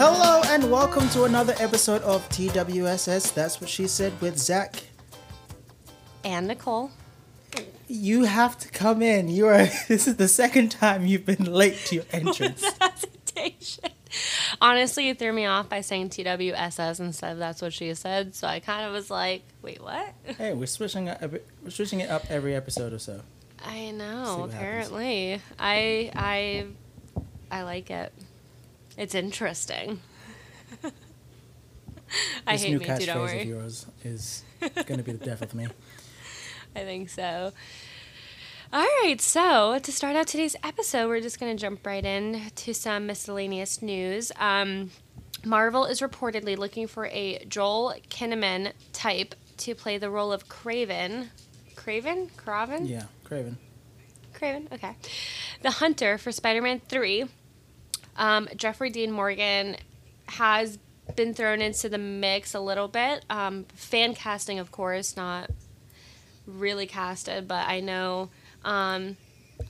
Hello and welcome to another episode of TWSS. That's what she said with Zach. And Nicole. You have to come in. You are. This is the second time you've been late to your entrance. hesitation. Honestly, you threw me off by saying TWSS instead of that's what she said. So I kind of was like, wait, what? hey, we're switching up. We're switching it up every episode or so. I know. Apparently, I I I like it. It's interesting. I this hate new me catchphrase too. Don't worry. of yours is going to be the death of me. I think so. All right, so to start out today's episode, we're just going to jump right in to some miscellaneous news. Um, Marvel is reportedly looking for a Joel Kinnaman type to play the role of Kraven. Kraven? Kraven? Yeah, Kraven. Kraven, okay. The Hunter for Spider Man 3. Um, Jeffrey Dean Morgan has been thrown into the mix a little bit. Um, fan casting, of course, not really casted, but I know um,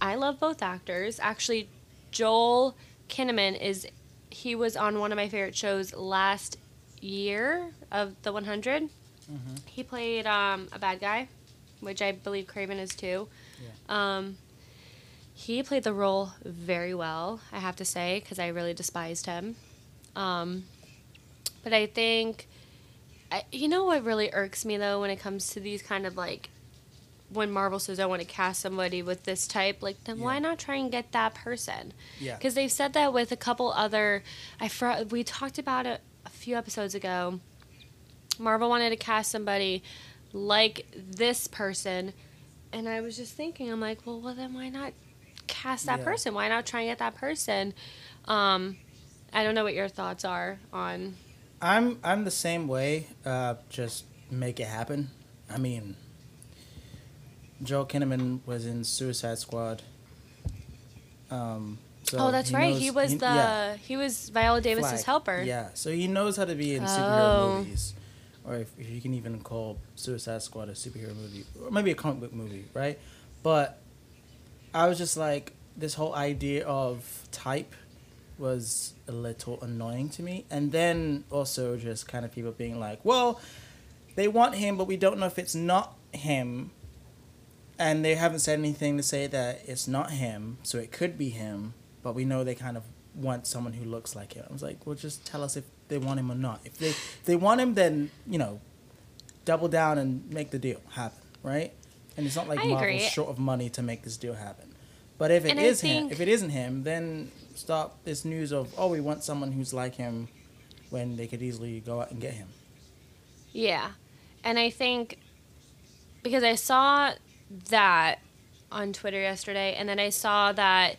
I love both actors. Actually, Joel Kinnaman is he was on one of my favorite shows last year of the 100. Mm-hmm. He played um, a bad guy, which I believe Kraven is too. Yeah. Um, he played the role very well, I have to say, because I really despised him. Um, but I think, I, you know what really irks me though when it comes to these kind of like when Marvel says I want to cast somebody with this type, like then yeah. why not try and get that person? Yeah. Because they've said that with a couple other. I fr- we talked about it a few episodes ago. Marvel wanted to cast somebody like this person, and I was just thinking, I'm like, well, well then why not cast that yeah. person? Why not try and get that person? Um, I don't know what your thoughts are on. I'm I'm the same way. Uh, just make it happen. I mean Joel Kinnaman was in Suicide Squad. Um, so oh, that's right. Knows, he was he, the yeah. he was Viola Davis's Flag. helper. Yeah, so he knows how to be in oh. superhero movies, or if, if, you can even call Suicide Squad a superhero movie, or maybe a comic book movie, right? But I was just like, this whole idea of type was a little annoying to me, and then also just kind of people being like, well, they want him, but we don't know if it's not him and they haven't said anything to say that it's not him, so it could be him, but we know they kind of want someone who looks like him. I was like, well, just tell us if they want him or not. If they if they want him, then you know, double down and make the deal happen, right? And it's not like I Marvel's agree. short of money to make this deal happen. But if it and is him, if it isn't him, then stop this news of oh we want someone who's like him, when they could easily go out and get him. Yeah, and I think because I saw that on Twitter yesterday, and then I saw that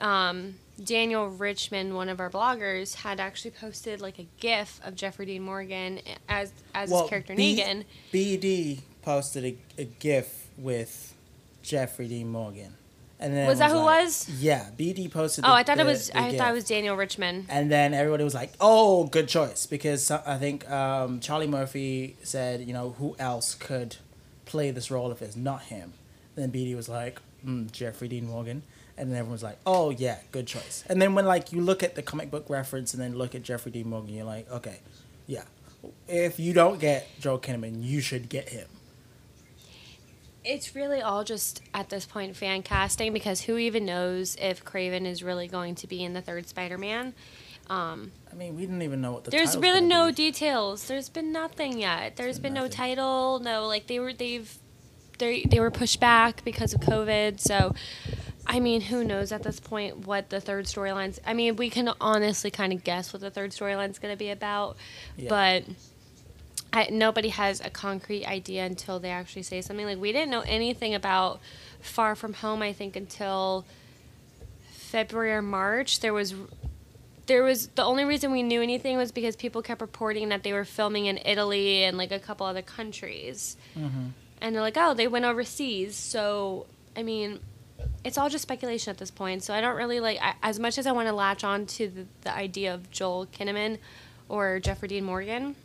um, Daniel Richmond, one of our bloggers, had actually posted like a GIF of Jeffrey Dean Morgan as as well, his character B- Negan. BD posted a, a GIF with Jeffrey Dean Morgan. And then was that who like, was? Yeah, BD posted. Oh, the, I thought the, it was. I GIF. thought it was Daniel Richmond. And then everybody was like, "Oh, good choice," because I think um, Charlie Murphy said, "You know, who else could play this role if it's not him?" then BD was like, mm, Jeffrey Dean Morgan. And then everyone was like, oh, yeah, good choice. And then when, like, you look at the comic book reference and then look at Jeffrey Dean Morgan, you're like, okay, yeah. If you don't get Joel Kinnaman, you should get him. It's really all just, at this point, fan casting because who even knows if Kraven is really going to be in the third Spider Man? Um, I mean, we didn't even know what the. There's really no be. details. There's been nothing yet. There's been, been no title. No, like they were. They've they they were pushed back because of COVID. So, I mean, who knows at this point what the third storyline's? I mean, we can honestly kind of guess what the third storyline's going to be about, yeah. but. I, nobody has a concrete idea until they actually say something. Like we didn't know anything about Far From Home. I think until February or March. There was there was the only reason we knew anything was because people kept reporting that they were filming in Italy and like a couple other countries. Mm-hmm and they're like, oh, they went overseas. So, I mean, it's all just speculation at this point. So I don't really like, I, as much as I want to latch on to the, the idea of Joel Kinnaman or Jeffrey Dean Morgan,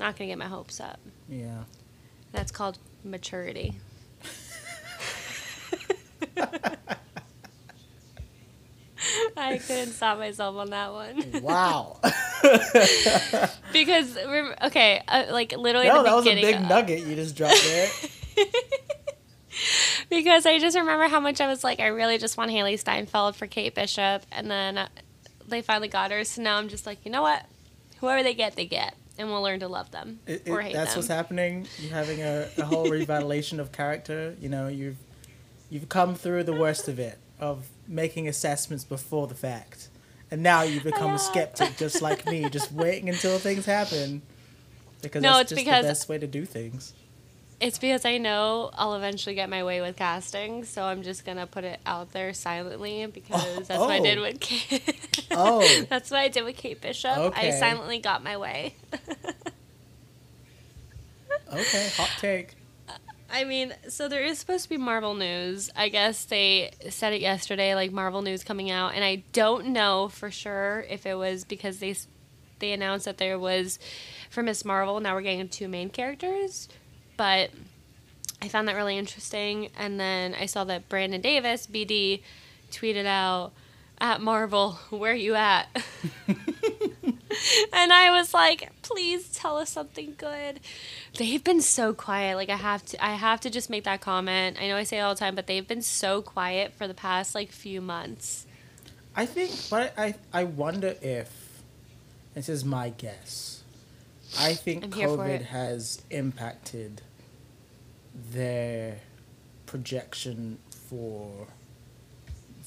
not going to get my hopes up. Yeah. That's called maturity. I couldn't stop myself on that one. Wow. because okay, uh, like literally No, that was a big nugget you just dropped there. because I just remember how much I was like, I really just want Hailee Steinfeld for Kate Bishop, and then uh, they finally got her. So now I'm just like, you know what? Whoever they get, they get, and we'll learn to love them It- or hate that's them. what's happening. You're having a, a whole revitalization of character. You know, you've you've come through the worst of it of making assessments before the fact, and now you become a ah. skeptic, just like me, just waiting until things happen. Because No, that's it's just because- the best way to do things. It's because I know I'll eventually get my way with casting, so I'm just gonna put it out there silently because that's what I did oh. with Kate. Oh. that's what I did with Kate Bishop. I silently got my way. Okay, hot take. Uh, I mean, so there is supposed to be Marvel news. I guess they said it yesterday, like Marvel news coming out, and I don't know for sure if it was because they they announced that there was for Miss Marvel. Now we're getting two main characters, but I found that really interesting. And then I saw that Brandon Davis, BD, tweeted out at Marvel, "Where you at?" and I was like, "Please tell us something good." They've been so quiet. Like I have to, I have to just make that comment. I know I say it all the time, but they've been so quiet for the past like few months. I think, but I, I wonder if this is my guess. I think I'm COVID has impacted their projection for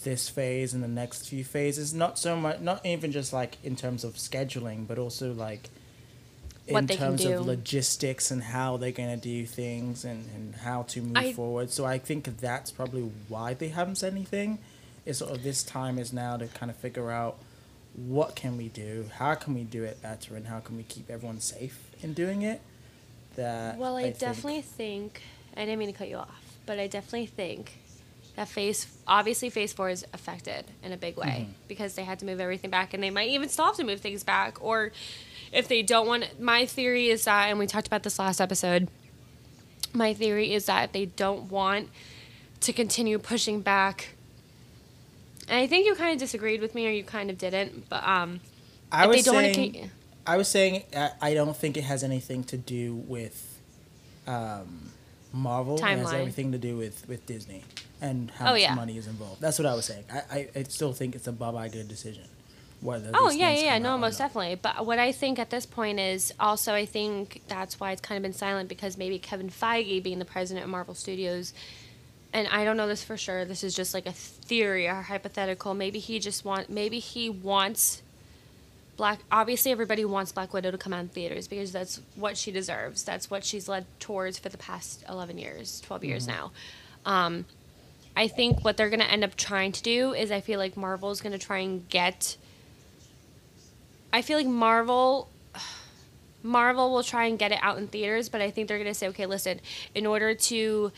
this phase and the next few phases. Not so much, not even just like in terms of scheduling, but also like in terms of logistics and how they're going to do things and, and how to move I- forward. So I think that's probably why they haven't said anything. Is sort of this time is now to kind of figure out what can we do, how can we do it better, and how can we keep everyone safe in doing it. That Well, I, think- definitely think I didn't mean to cut you off, but I definitely think that phase obviously phase four is affected in a big way because they had to move everything back, and they might even still have to move things back, or if they don't want. My theory is that, and we talked about this last episode. My theory is that if they don't want to continue pushing back. And I think you kind of disagreed with me, or you kind of didn't, but um, I was they don't want saying. I was saying I don't think it has anything to do with um, Marvel. It has everything to do with, with Disney and how Oh, much yeah. money is involved. That's what I was saying. I, I, I still think it's a Bob Iger decision. Whether Oh yeah, yeah, yeah, no, most definitely. But what I think at this point is also I think that's why it's kind of been silent because maybe Kevin Feige, being the president of Marvel Studios, and I don't know this for sure. This is just like a theory or hypothetical. Maybe he just want, maybe he wants Black. Obviously, everybody wants Black Widow to come out in theaters because that's what she deserves. That's what she's led towards for the past eleven years, 12 years now. Um, I think what they're going to end up trying to do is I feel like Marvel's going to try and get. I feel like Marvel. Marvel will try and get it out in theaters, but I think they're going to say, okay, listen, in order to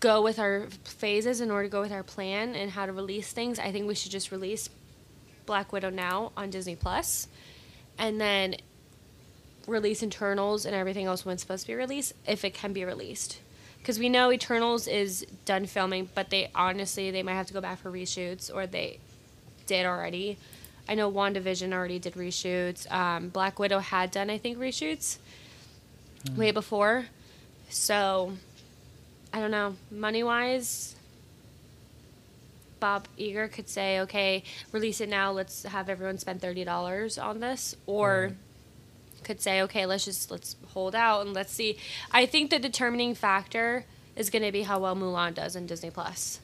go with our phases, in order to go with our plan and how to release things, I think we should just release Black Widow now on Disney Plus, and then release Eternals and everything else when it's supposed to be released, if it can be released. Because we know Eternals is done filming, but they honestly they might have to go back for reshoots, or they did already. I know WandaVision already did reshoots. Um, Black Widow had done, I think, reshoots way before. So, I don't know. Money wise, Bob Iger could say, okay, release it now. Let's have everyone spend $30 on this. Or Right. could say, okay, let's just let's hold out and let's see. I think the determining factor is going to be how well Mulan does in Disney Plus.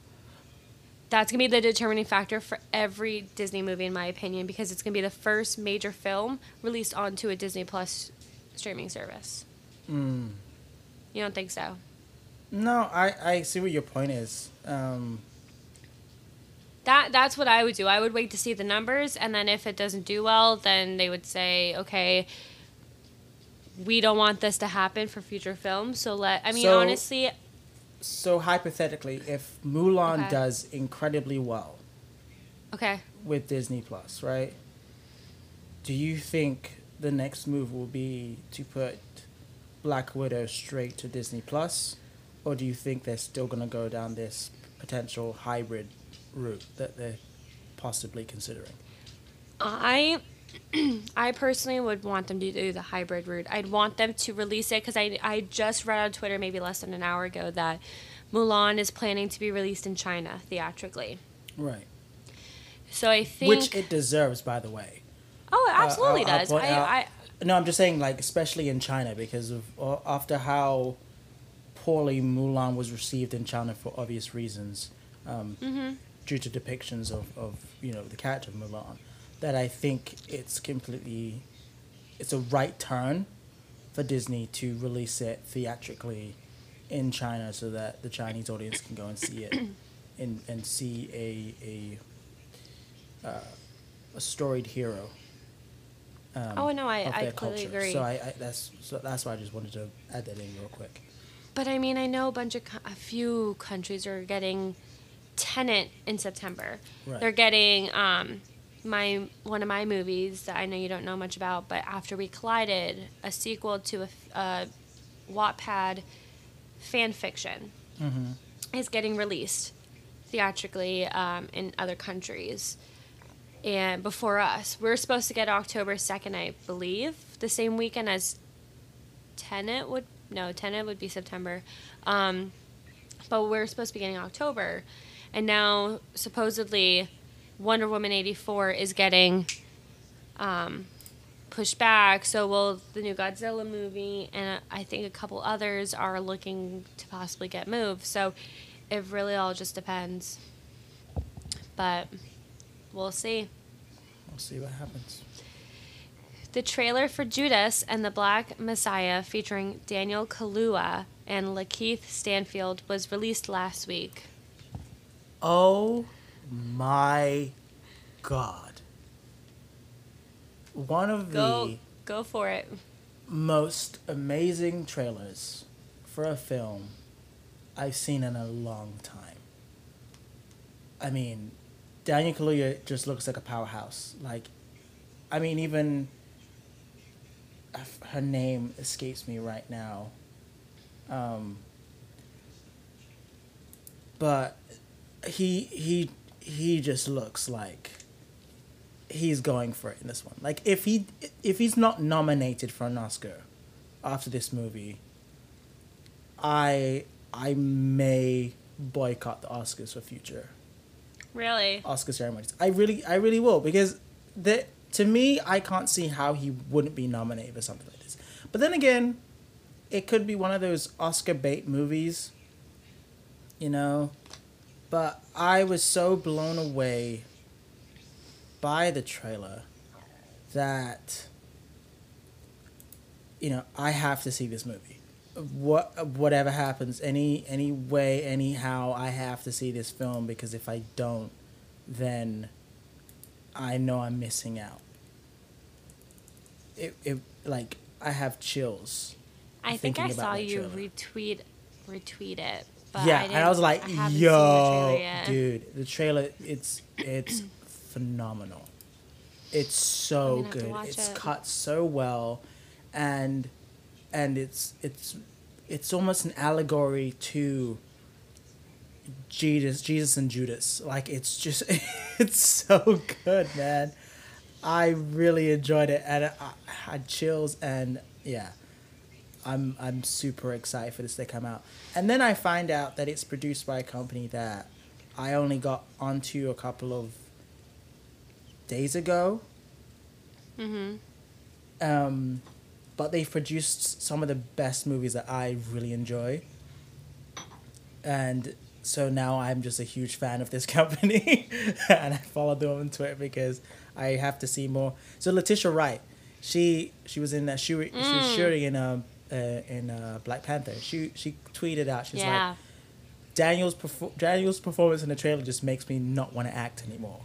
That's going to be the determining factor for every Disney movie, in my opinion, because it's going to be the first major film released onto a Disney Plus streaming service. Mm. You don't think so? No, I, I see what your point is. Um, That that's what I would do. I would wait to see the numbers, and then if it doesn't do well, then they would say, okay, we don't want this to happen for future films. So let. I mean, So- honestly, so hypothetically, if Mulan Okay. does incredibly well okay. with Disney Plus, right? Do you think the next move will be to put Black Widow straight to Disney Plus, or do you think they're still going to go down this potential hybrid route that they're possibly considering? I I personally would want them to do the hybrid route. I'd want them to release it because I, I just read on Twitter maybe less than an hour ago that Mulan is planning to be released in China theatrically. Right. So I think. Which it deserves, by the way. Oh, it absolutely Uh, I'll- I'll does. I, out- I, No, I'm just saying, like, especially in China, because of uh, after how poorly Mulan was received in China for obvious reasons, um, Mm-hmm. Due to depictions of, of you know the character of Mulan, that I think it's completely, it's a right turn for Disney to release it theatrically in China so that the Chinese audience can go and see it, and and see a a uh, a storied hero. Um, Oh, no, I- I completely culture. agree. So I, I that's so that's why I just wanted to add that in real quick. but I mean, I know a bunch of, co- a few countries are getting Tenet in September. Right. They're getting um, my one of my movies that I know you don't know much about, but After We Collided, a sequel to a, a Wattpad fan fiction, Mm-hmm. is getting released theatrically um, in other countries. And before us, we're supposed to get October second, I believe, the same weekend as Tenet would. No, Tenet would be September. Um, but we're supposed to be getting October, and now supposedly Wonder Woman eighty four is getting um, pushed back. So will the new Godzilla movie, and I think a couple others are looking to possibly get moved. So it really all just depends. But we'll see. We'll see what happens. The trailer for Judas and the Black Messiah, featuring Daniel Kaluuya and LaKeith Stanfield, was released last week. Oh my god. One of Go, the go for it. most amazing trailers for a film I've seen in a long time. I mean, Daniel Kaluuya just looks like a powerhouse. Like, I mean, even her name escapes me right now. Um, but he he he just looks like he's going for it in this one. Like if he if he's not nominated for an Oscar after this movie, I I may boycott the Oscars for future Really? Oscar ceremonies. I really I really will because the to me I can't see how he wouldn't be nominated for something like this. But then again, it could be one of those Oscar bait movies. You know, but I was so blown away by the trailer that you know I have to see this movie. What whatever happens, any any way, anyhow, I have to see this film because if I don't, then I know I'm missing out. It it like I have chills. I think I saw you retweet retweet it. But yeah, I and I was like, I haven't the "Yo, dude, the trailer it's it's phenomenal. It's so I'm gonna have to good. It's it. cut so well, and and it's it's it's almost an allegory to Jesus, Jesus and Judas. Like it's just it's so good, man. I really enjoyed it, and I, I had chills, and yeah, I'm I'm super excited for this to come out. And then I find out that it's produced by a company that I only got onto a couple of days ago. Mm-hmm. Um, but they've produced some of the best movies that I really enjoy. And so now I'm just a huge fan of this company, and I follow them on Twitter because I have to see more. So Letitia Wright, she she was in uh, Shuri, she was Mm. Shuri in um uh, in uh, Black Panther. She she tweeted out she's yeah. like Daniel's perfor- Daniel's performance in the trailer just makes me not want to act anymore.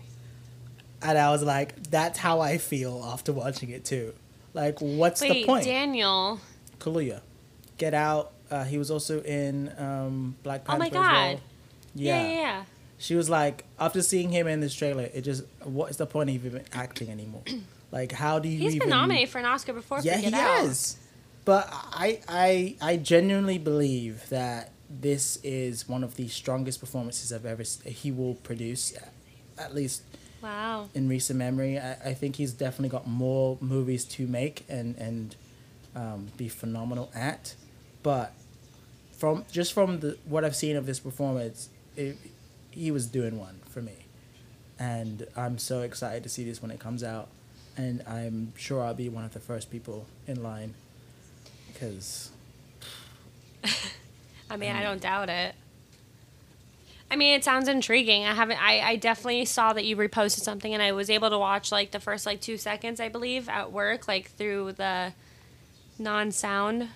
And I was like, that's how I feel after watching it too. Like, what's Wait, the point? Daniel. Kaluuya, Get Out. Uh, he was also in um, Black Oh Panther. my as well. God. Yeah, yeah, yeah. She was like, after seeing him in this trailer, it just, what is the point of even acting anymore? Like, how do you He's even? been nominated for an Oscar before. Yeah, he Out. has. But I, I, I genuinely believe that this is one of the strongest performances I've ever. He will produce, at least Wow. in recent memory. I, I think he's definitely got more movies to make and and um, be phenomenal at. But from just from the what I've seen of this performance, it, he was doing one for me, and I'm so excited to see this when it comes out, and I'm sure I'll be one of the first people in line, because I mean, I um, don't doubt it. I mean, it sounds intriguing. I haven't. I, I definitely saw that you reposted something, and I was able to watch like the first like two seconds, I believe, at work, like through the non-sound.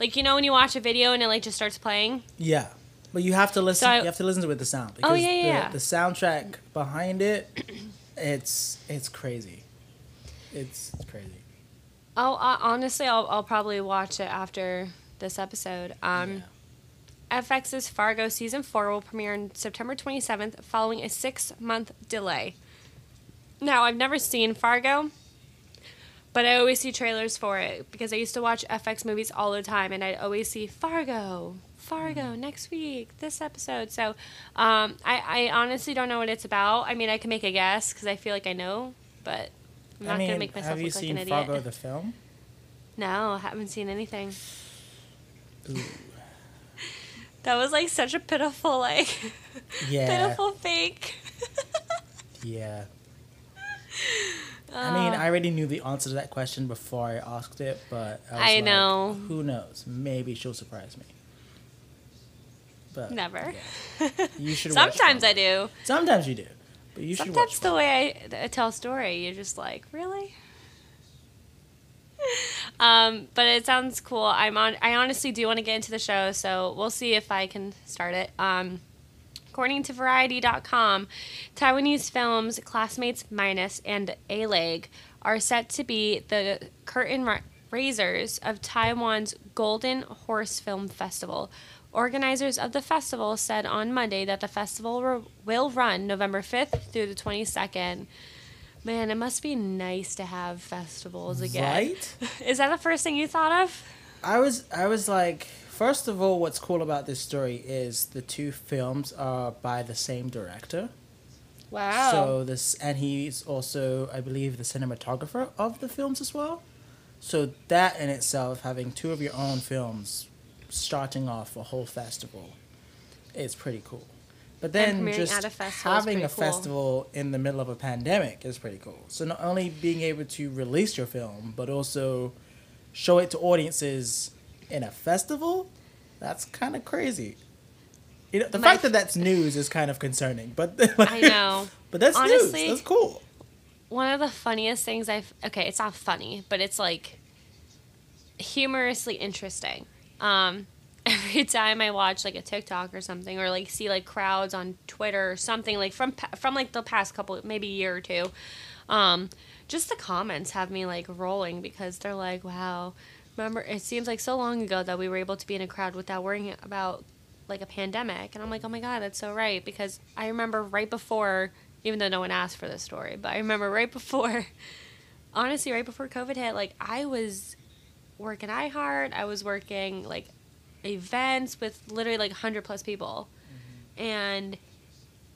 Like you know when you watch a video and it like just starts playing. yeah. But you have to listen. So I- you have to listen to it with the sound. Oh, because yeah, the, yeah. The soundtrack behind it, it's it's crazy. It's, it's crazy. Oh, uh, honestly, I'll I'll probably watch it after this episode. Um, Yeah. FX's Fargo season four will premiere on September 27th, following a six month delay. Now, I've never seen Fargo, but I always see trailers for it because I used to watch FX movies all the time, and I'd always see Fargo, Fargo next week, this episode. So, um, I, I honestly don't know what it's about. I mean, I can make a guess because I feel like I know, but I'm not I mean, gonna make myself have you look like seen an idiot. Fargo the film? No, I haven't seen anything. Ooh. That was like such a pitiful, like Yeah. pitiful fake. Yeah. I mean. I uh. already knew the answer to that question before I asked it, but I, was I like, know. Who knows? Maybe she'll surprise me. But Never. yeah. You should. Sometimes I do. Sometimes you do, but you should Sometimes watch. the way I, I tell a story, you're just like, really? um, but it sounds cool. I'm on. I honestly do want to get into the show, so we'll see if I can start it. Um, according to Variety.com, Taiwanese films Classmates Minus and A Leg are set to be the curtain ra- raisers of Taiwan's Golden Horse Film Festival. Organizers of the festival said on Monday that the festival will run November 5th through the 22nd. Man, it must be nice to have festivals again. Right? Is that the first thing you thought of? I was. I was like. First of all, what's cool about this story is the two films are by the same director. Wow. So this, and he's also, I believe, the cinematographer of the films as well. So that in itself, having two of your own films, starting off a whole festival, is pretty cool. But then just at a festival having a cool. festival in the middle of a pandemic is pretty cool. So not only being able to release your film, but also show it to audiences in a festival, that's kind of crazy. You know, the My fact that that's news is kind of concerning, but I know. but that's Honestly- news. That's cool. One of the funniest things I've okay, it's not funny, but it's like humorously interesting. Um, every time I watch like a TikTok or something, or like see like crowds on Twitter or something like from from like the past couple, maybe year or two, um, just the comments have me like rolling because they're like, "Wow, remember? It seems like so long ago that we were able to be in a crowd without worrying about like a pandemic." And I'm like, "Oh my god, that's so right," because I remember right before, even though no one asked for this story, but I remember right before, honestly, right before COVID hit, like I was working iHeart. I was working like events with literally like 100 plus people. Mm-hmm. And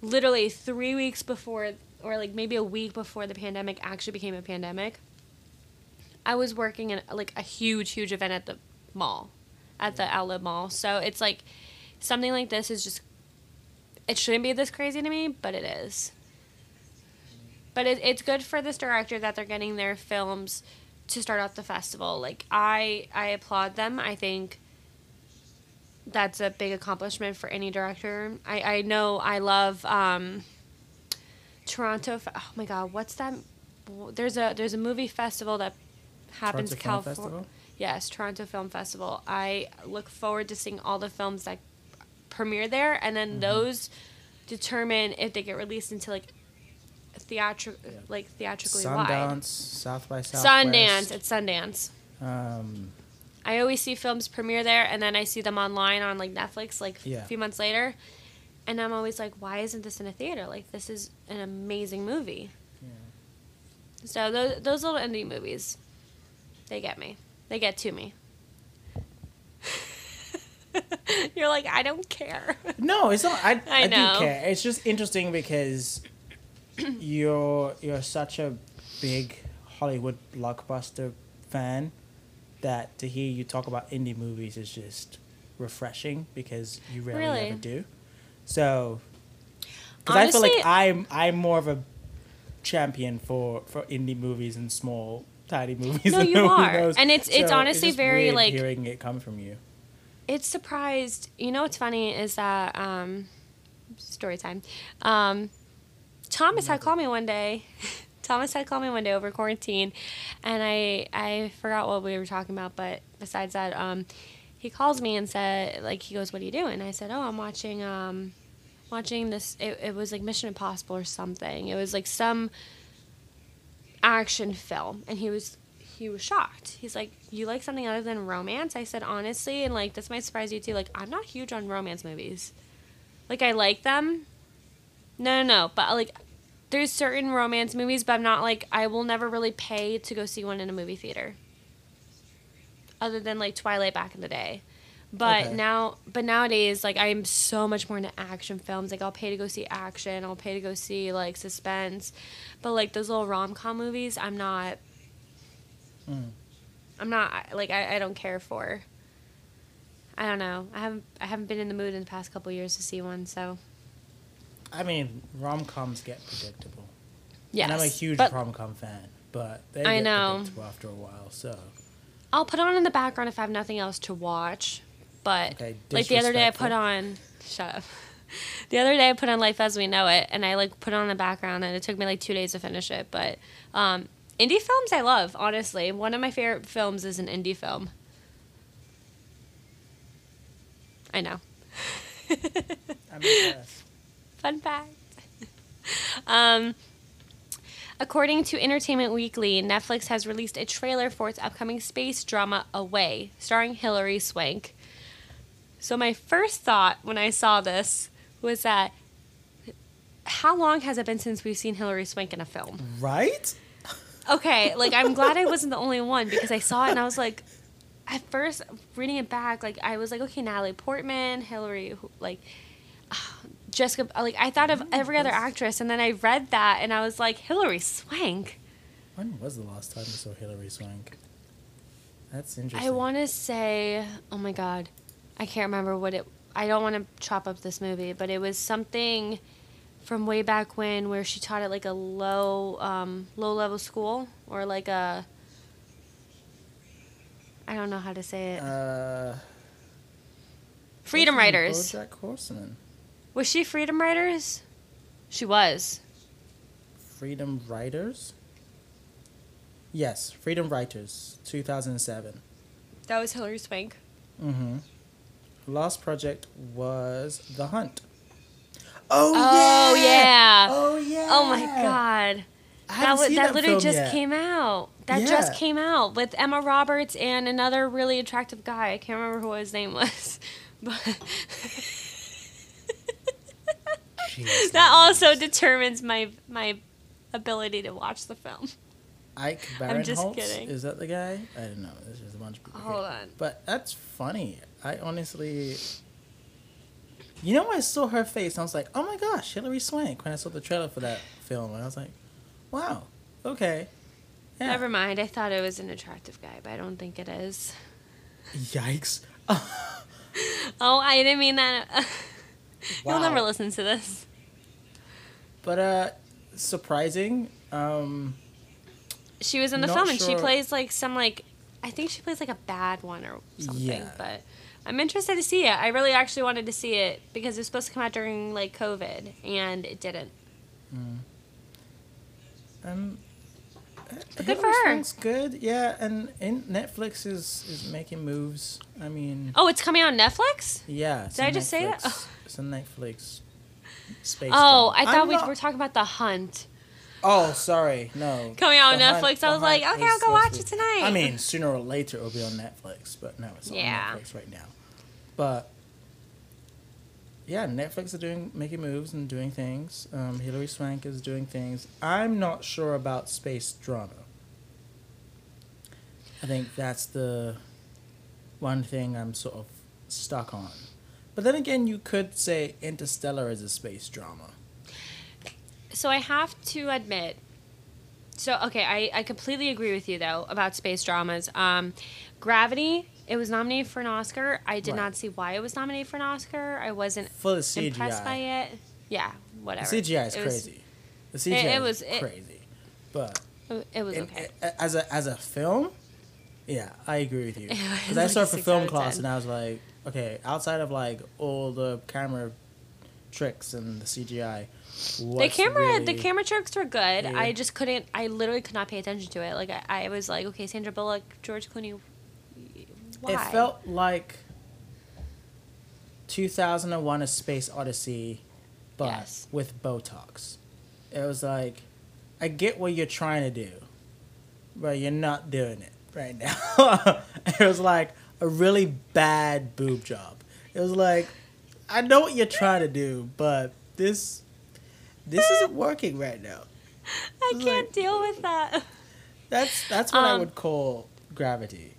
literally three weeks before, or like maybe a week before the pandemic actually became a pandemic, I was working in like a huge, huge event at the mall, at the mm-hmm. outlet mall. So it's like something like this is just, it shouldn't be this crazy to me, but it is. But it, it's good for this director that they're getting their films to start off the festival. Like I I applaud them. I think that's a big accomplishment for any director. I I know I love um Toronto. Oh my god, what's that? There's a there's a movie festival that happens in Toronto California. Yes, Toronto Film Festival. I look forward to seeing all the films that premiere there, and then Mm-hmm. those determine if they get released into like theatric Yeah. like theatrically wide. Sundance, South by Southwest. Sundance. It's Sundance. Um, I always see films premiere there, and then I see them online on like Netflix, like Yeah. a few months later, and I'm always like, why isn't this in a theater? Like this is an amazing movie. Yeah. So those those little indie movies, they get me. They get to me. You're like, I don't care. no, it's not. I, I I, do care. It's just interesting because you're you're such a big Hollywood blockbuster fan that to hear you talk about indie movies is just refreshing because you rarely Really? ever do. So, because I feel like I'm I'm more of a champion for for indie movies and small tiny movies. No, you are. knows. And it's- it's So honestly just very, like- hearing it come from you. it's surprised. You know what's funny is that um, story time. Um, Thomas had called me one day. Thomas had called me one day over quarantine, and I I forgot what we were talking about. But besides that, um, he calls me and said like he goes, "What are you doing?" I said, "Oh, I'm watching um, watching this. It, it was like Mission Impossible or something. It was like some action film," and he was he was shocked. He's like, "You like something other than romance?" I said, "Honestly, and like this might surprise you too. Like, I'm not huge on romance movies. Like, I like them. No, no, no. But like, there's certain romance movies, but I'm not like I will never really pay to go see one in a movie theater. Other than like Twilight back in the day." But Okay. now, but nowadays, like I'm so much more into action films. Like I'll pay to go see action. I'll pay to go see like suspense. But like those little rom com movies, I'm not. Mm. I'm not like I, I don't care for. I don't know. I haven't I haven't been in the mood in the past couple years to see one. So I mean, rom coms get predictable. yes, And I'm a huge but rom com fan, but they I get know. predictable after a while. So I'll put on in the background if I have nothing else to watch. But Okay, like the other day, I put on. Shut up. The other day, I put on Life as We Know It, and I like put it on in the background, and it took me like two days to finish it. But um, indie films, I love honestly. One of my favorite films is an indie film. I know. I'm impressed. Fun fact. um, according to Entertainment Weekly, Netflix has released a trailer for its upcoming space drama Away, starring Hilary Swank. So my first thought when I saw this was that how long has it been since we've seen Hilary Swank in a film? Right? Okay, like I'm glad I wasn't the only one because I saw it and I was like, at first reading it back, like I was like, okay, Natalie Portman, Hilary like Jessica, like I thought of every other actress, and then I read that and I was like, Hilary Swank. When was the last time you saw Hilary Swank? That's interesting. I want to say, oh my god, I can't remember what it. I don't want to chop up this movie, but it was something from way back when where she taught at like a low, um, low level school or like a. I don't know how to say it. Uh, Freedom what's his name? Writers. BoJack Horseman. Was she Freedom Writers? She was. Freedom Writers. Yes, Freedom Writers, 2007. That was Hilary Swank. Mm-hmm. Last project was The Hunt. Oh, Oh yeah. yeah. Oh yeah. Oh my god. I That, haven't was, seen that, that literally film just yet. came out. That Yeah. just came out with Emma Roberts and another really attractive guy. I can't remember who his name was. But Jeez that also determines my my ability to watch the film. Ike I'm just Barinholtz? kidding. Is that the guy? I don't know. There's just a bunch of people. here. Hold on. But that's funny. I honestly. You know, I saw her face. And I was like, "Oh my gosh, Hilary Swank!" When I saw the trailer for that film, and I was like, "Wow, okay." Yeah. Never mind. I thought it was an attractive guy, but I don't think it is. Yikes! Oh, I didn't mean that. You'll never listen to this. But uh, surprising. Um, She was in the film and she plays like some like I think she plays like a bad one or something. Yeah. But I'm interested to see it. I really actually wanted to see it because it was supposed to come out during like COVID and it didn't. um, But good for her. Good, yeah, and, and Netflix is is making moves. I mean, Oh, it's coming on Netflix? yeah. Did I just say that? Netflix- It's on Netflix space. Oh, drama. I thought I'm we not- were talking about The Hunt. Oh, sorry, no. Coming out on The Hunt- Netflix. I was like, okay, I'll go supposed watch to- it tonight. I mean, sooner or later it'll be on Netflix, but no, it's Yeah. on Netflix right now. But yeah, Netflix are doing making moves and doing things. Um, Hilary Swank is doing things. I'm not sure about space drama. I think that's the one thing I'm sort of stuck on. But then again, you could say Interstellar is a space drama. so I have to admit. So okay, I, I completely agree with you though about space dramas. Um, Gravity, it was nominated for an Oscar. I did Right. not see why it was nominated for an Oscar. I wasn't Full of CGI. impressed by it. Yeah, The whatever. CGI is It was- crazy. The CGI it was- is it- crazy. But It was okay. a- as a as a film, yeah, I agree with you. It was Because I saw it for film class, and I was like, okay, outside of like all the camera tricks and the CGI, the camera, the camera tricks were good. Yeah. I just couldn't. I literally could not pay attention to it. Like I, I was like, okay, Sandra Bullock, George Clooney. Why? It felt like 2001: A Space Odyssey, but Yes. with Botox. It was like, I get what you're trying to do, but you're not doing it right now. it was like a really bad boob job. It was like, I know what you're trying to do, but this, this isn't working right now. I can't like- deal with that. That's that's what I Um, would call gravity.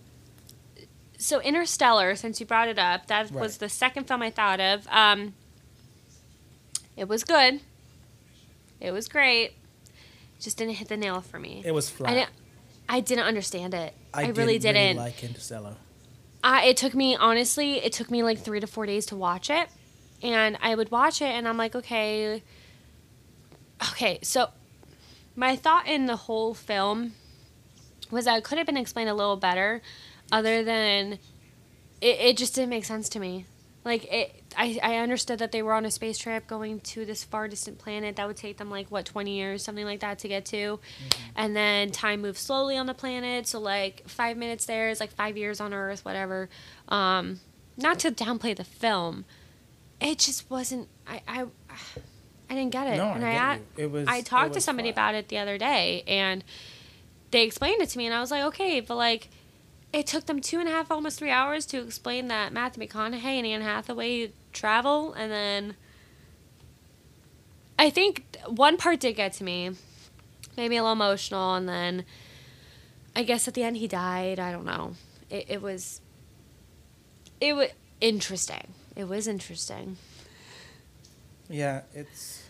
so Interstellar, since you brought it up, that was the second film I thought of. Um, it was good. It was great. Just didn't hit the nail for me. It was flat. I didn't. I didn't understand it. I, didn't really didn't. like Interstellar. I, it took me honestly, it took me like three to four days to watch it, and I would watch it, and I'm like, okay, okay. So, my thought in the whole film was that it could have been explained a little better, other than it, it just didn't make sense to me. Like it, I, I understood that they were on a space trip going to this far distant planet that would take them like what 20 years something like that to get to and then time moves slowly on the planet so like five minutes there is like five years on earth whatever um, not to downplay the film it just wasn't i i, I didn't get it No, and I i get a- you. It was. I talked to somebody flat. about it the other day, and they explained it to me, and I was like, okay, but like, it took them two and a half, almost three hours to explain that Matthew McConaughey and Anne Hathaway travel, and then I think one part did get to me, made me a little emotional, and then I guess at the end he died. I don't know. It, it was, it was interesting. It was interesting. Yeah, it's.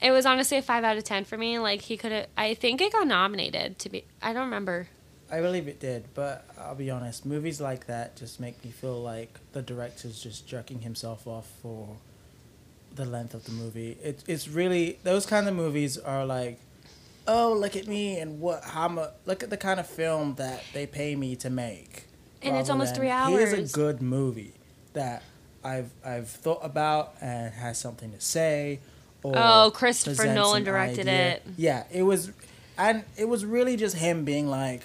It was honestly a five out of ten for me. Like he could have. I think it got nominated to be. I don't remember. I believe it did, but I'll be honest. Movies like that just make me feel like the director's just jerking himself off for the length of the movie. It, it's really those kind of movies are like, oh look at me and what how much look at the kind of film that they pay me to make. And it's almost than, three Here's hours." a good movie that I've I've thought about and has something to say. Or Oh, Christopher Nolan directed idea. it. Yeah, it was, and it was really just him being like,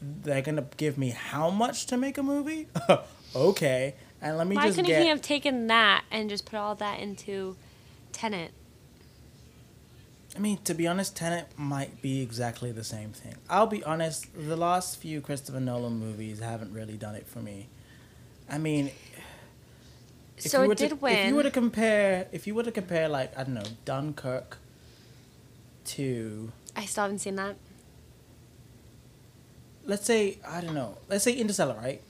"They're gonna give me how much to make a movie? okay, and let me Why just couldn't get." he have taken that and just put all that into Tenet? I mean, to be honest, Tenet might be exactly the same thing. I'll be honest, the last few Christopher Nolan movies haven't really done it for me. I mean, so it did to, win. If you were to compare, if you were to compare, like I don't know, Dunkirk to I still haven't seen that. Let's say I don't know, let's say Interstellar, right?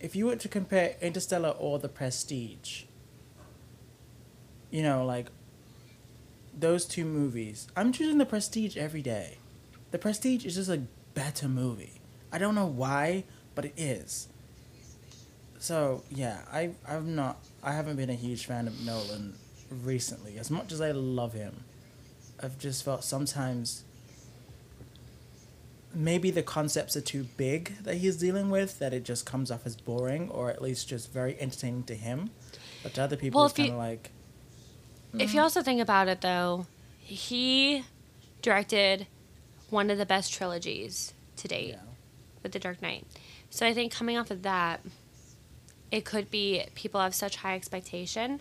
If you were to compare Interstellar or The Prestige, you know, like those two movies, I'm choosing The Prestige every day. The Prestige is just a better movie. I don't know why, but it is. So yeah, I I'm not I haven't been a huge fan of Nolan recently. As much as I love him, I've just felt sometimes maybe the concepts are too big that he's dealing with that it just comes off as boring or at least just very entertaining to him. But to other people Well, it's kind of like If you mm. also think about it, though, he directed one of the best trilogies to date yeah. with The Dark Knight. So I think coming off of that, it could be people have such high expectation,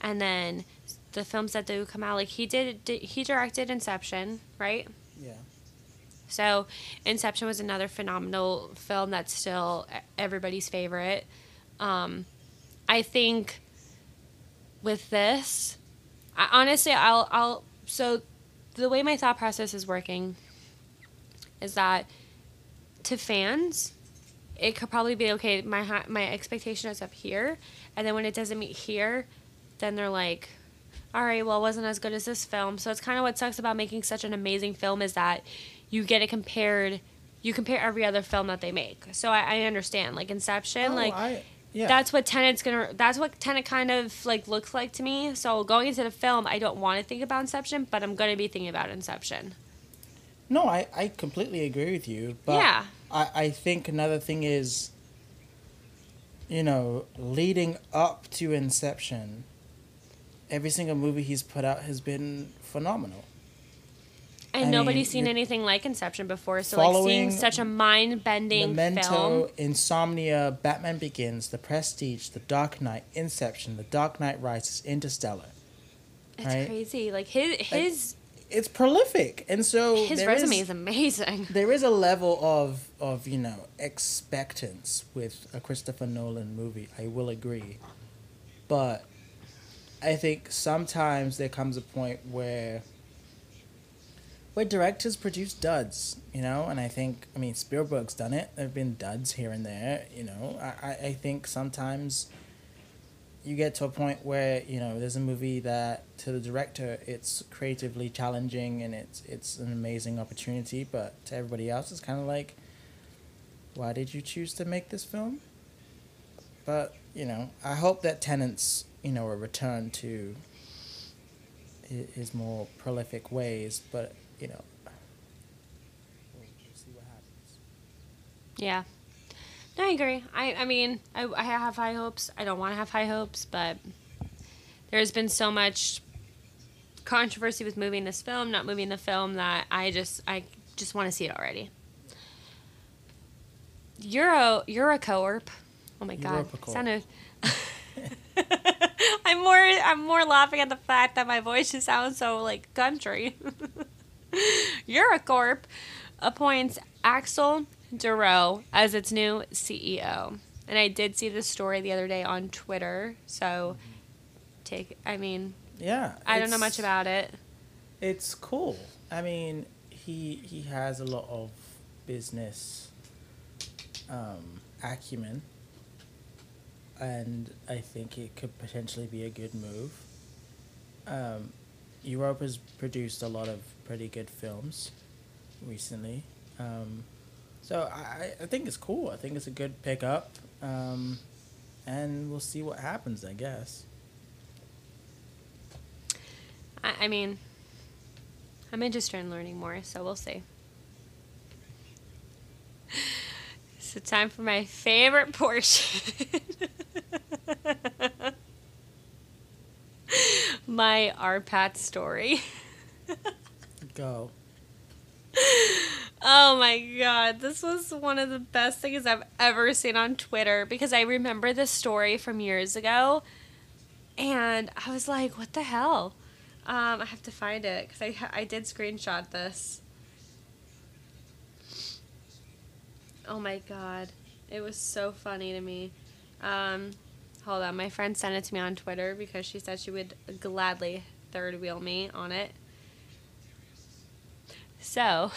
and then the films that do come out, like he did, did he directed Inception, right? Yeah. So, Inception was another phenomenal film that's still everybody's favorite. Um, I think with this, I, honestly, I'll, I'll. So, the way my thought process is working is that to fans, it could probably be okay. My my expectation is up here, and then when it doesn't meet here, then they're like, all right, well, it wasn't as good as this film. So it's kind of what sucks about making such an amazing film is that you get it compared. You compare every other film that they make. So I, I understand, like Inception, Oh, like I, yeah. that's what Tenet's gonna. That's what Tenet kind of like looks like to me. So going into the film, I don't want to think about Inception, but I'm gonna be thinking about Inception. No, I, I completely agree with you. But Yeah. I, I think another thing is, you know, leading up to Inception, every single movie he's put out has been phenomenal. And I nobody's mean, seen anything like Inception before. So like seeing such a mind bending Memento, film. Insomnia, Batman Begins, The Prestige, The Dark Knight, Inception, The Dark Knight Rises, Interstellar. It's right? crazy. Like his his It's prolific, and so his resume is- is amazing. there is a level of of you know expectance with a Christopher Nolan movie. I will agree, but I think sometimes there comes a point where where directors produce duds, you know, and I think I mean Spielberg's done it. There've been duds here and there, you know. I, I, think sometimes you get to a point where you know there's a movie that to the director it's creatively challenging and it's it's an amazing opportunity but to everybody else it's kind of like why did you choose to make this film but you know i hope that Tenet's you know a return to hi- his more prolific ways but you know we'll see what happens Yeah. No, I agree. I, I mean, I, I have high hopes. I don't want to have high hopes, but there's been so much controversy with moving this film, not moving the film, that I just I just want to see it already. Euro Eurocorp. Oh my god. Europacorp. Sounded I'm more I'm more laughing at the fact that my voice just sounds so like country. Eurocorp appoints Axel Duroux as its new CEO. And I did see this story the other day on Twitter. So take I mean, yeah I don't know much about it. It's cool. I mean, he he has a lot of business um, acumen, and I think it could potentially be a good move. Um, Europe has produced a lot of pretty good films recently, um, so I, I think it's cool. I think it's a good pickup, um, and we'll see what happens. I guess. I, I mean I'm interested in learning more, so we'll see. So time for my favorite portion. my RPAT story. Go. Oh my god, this was one of the best things I've ever seen on Twitter because I remember this story from years ago and I was like, what the hell? Um, I have to find it because I, I did screenshot this. Oh my god, it was so funny to me. Um, hold on, my friend sent it to me on Twitter because she said she would gladly third wheel me on it. So,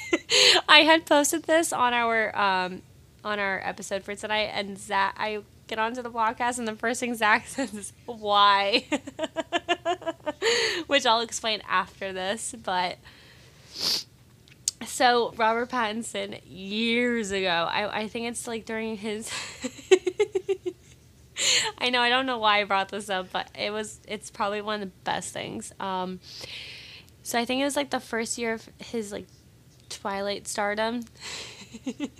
I had posted this on our um, on our episode for tonight, and Zach, I get onto the podcast, and the first thing Zach says is "Why," which I'll explain after this. But so Robert Pattinson years ago, I I think it's like during his. I know I don't know why I brought this up, but it was it's probably one of the best things. Um, so I think it was like the first year of his like Twilight stardom.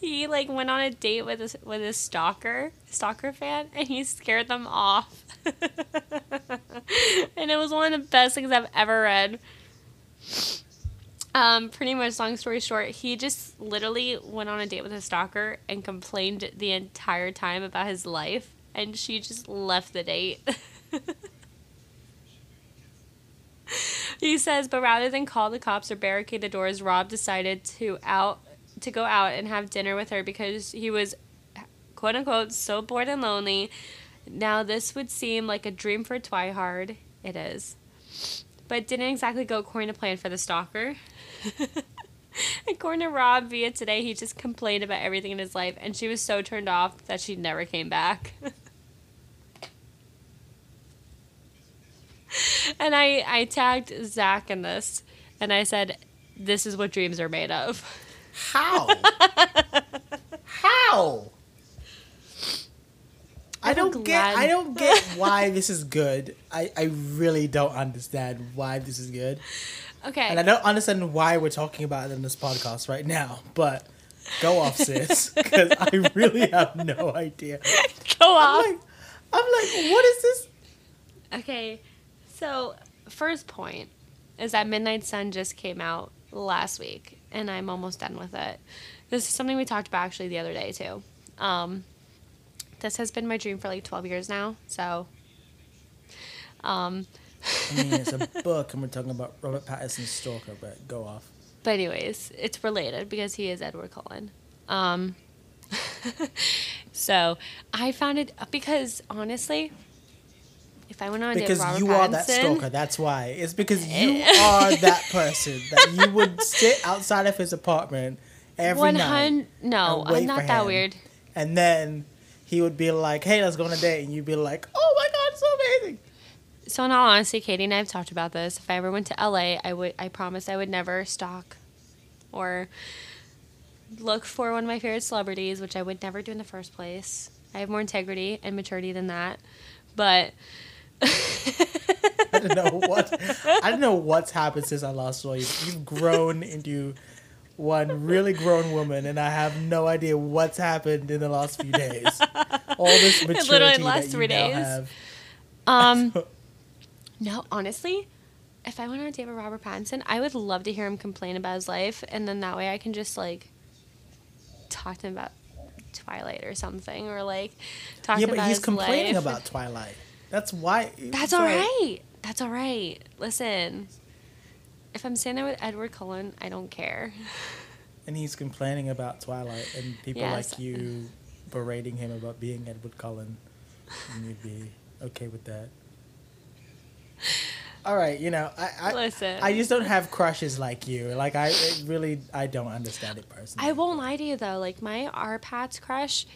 he like went on a date with a with a stalker stalker fan, and he scared them off. and it was one of the best things I've ever read. Um, pretty much, long story short, he just literally went on a date with a stalker and complained the entire time about his life, and she just left the date. he says, but rather than call the cops or barricade the doors, Rob decided to out to go out and have dinner with her because he was quote unquote so bored and lonely. Now this would seem like a dream for Twihard. It is. But didn't exactly go according to plan for the stalker. according to Rob via today, he just complained about everything in his life and she was so turned off that she never came back. and I I tagged Zach in this, and I said, "This is what dreams are made of." How? How? I don't get. I don't get why this is good. I, I really don't understand why this is good, Okay. and I don't understand why we're talking about it in this podcast right now. But go off, sis, because I really have no idea. Go off. I'm like, I'm like, what is this? Okay, so first point is that Midnight Sun just came out last week, and I'm almost done with it. This is something we talked about actually the other day too. Um, this has been my dream for like 12 years now. So, um, I mean, it's a book, and we're talking about Robert Pattinson's Stalker. But go off. but anyways, it's related because he is Edward Cullen. Um, so I found it because honestly, if I went on a date with Because Robert you are that stalker. That's why. It's because you are that person that you would sit outside of his apartment every One night, hundred. No, I'm not that him. weird. and then he would be like, "Hey, let's go on a date," and you'd be like, "Oh my god, it's so amazing!" So in all honesty, Katie and I have talked about this. If I ever went to LA, I would. I promised I would never stalk or look for one of my favorite celebrities, which I would never do in the first place. I have more integrity and maturity than that. But I don't know what I don't know what's happened since I last saw you. You've grown into one really grown woman, and I have no idea what's happened in the last few days. All this maturity Literally the that last you three now days. have. um, no, honestly, if I went on a date with Robert Pattinson, I would love to hear him complain about his life, and then that way I can just like talk to him about Twilight or something, or like talk Yeah, to him Yeah, but about he's his complaining life. about Twilight. That's why. That's all right. That's all right. Listen, if I'm there with Edward Cullen, I don't care. And he's complaining about Twilight, and people Yes. like you berating him about being Edward Cullen, and you'd be okay with that. All right, you know, I, I, Listen. I just don't have crushes like you. Like I really, I don't understand it personally. I won't lie to you though. Like my R Pats crush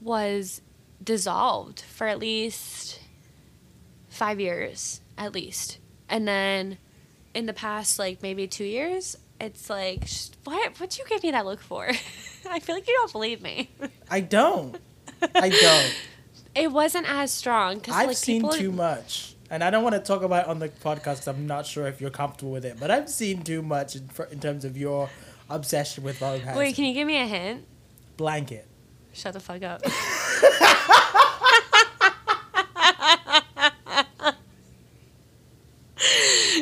was dissolved for at least five years, at least, and then in the past like maybe two years, it's like what? What you give me that look for? I feel like you don't believe me. I don't. I don't. It wasn't as strong because I've like seen people. too much, and I don't want to talk about it on the podcast. I'm not sure if you're comfortable with it, but I've seen too much in, for, in terms of your obsession with Pattinson. Wait, can you give me a hint? Blanket. Shut the fuck up.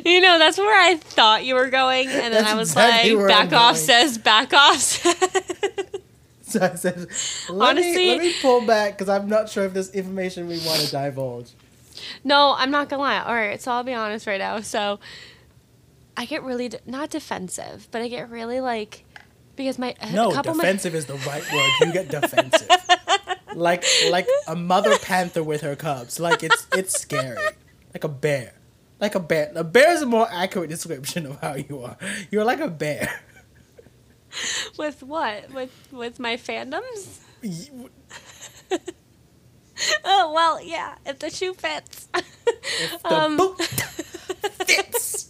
you know, that's where I thought you were going, and then That's I was exactly like, back I'm off going. says, back off. So I said, let, Honestly- me, let me pull back because I'm not sure if there's information we want to divulge. No, I'm not gonna lie. All right, so I'll be honest right now. So I get really, de- not defensive, but I get really like, because my, a No, couple of my, defensive is the right word. You get defensive. like like a mother panther with her cubs. Like it's it's scary. Like a bear. Like a bear. A bear is a more accurate description of how you are. You're like a bear. with what? With, with my fandoms? Oh, well, yeah, if the shoe fits. If the Um, boot fits.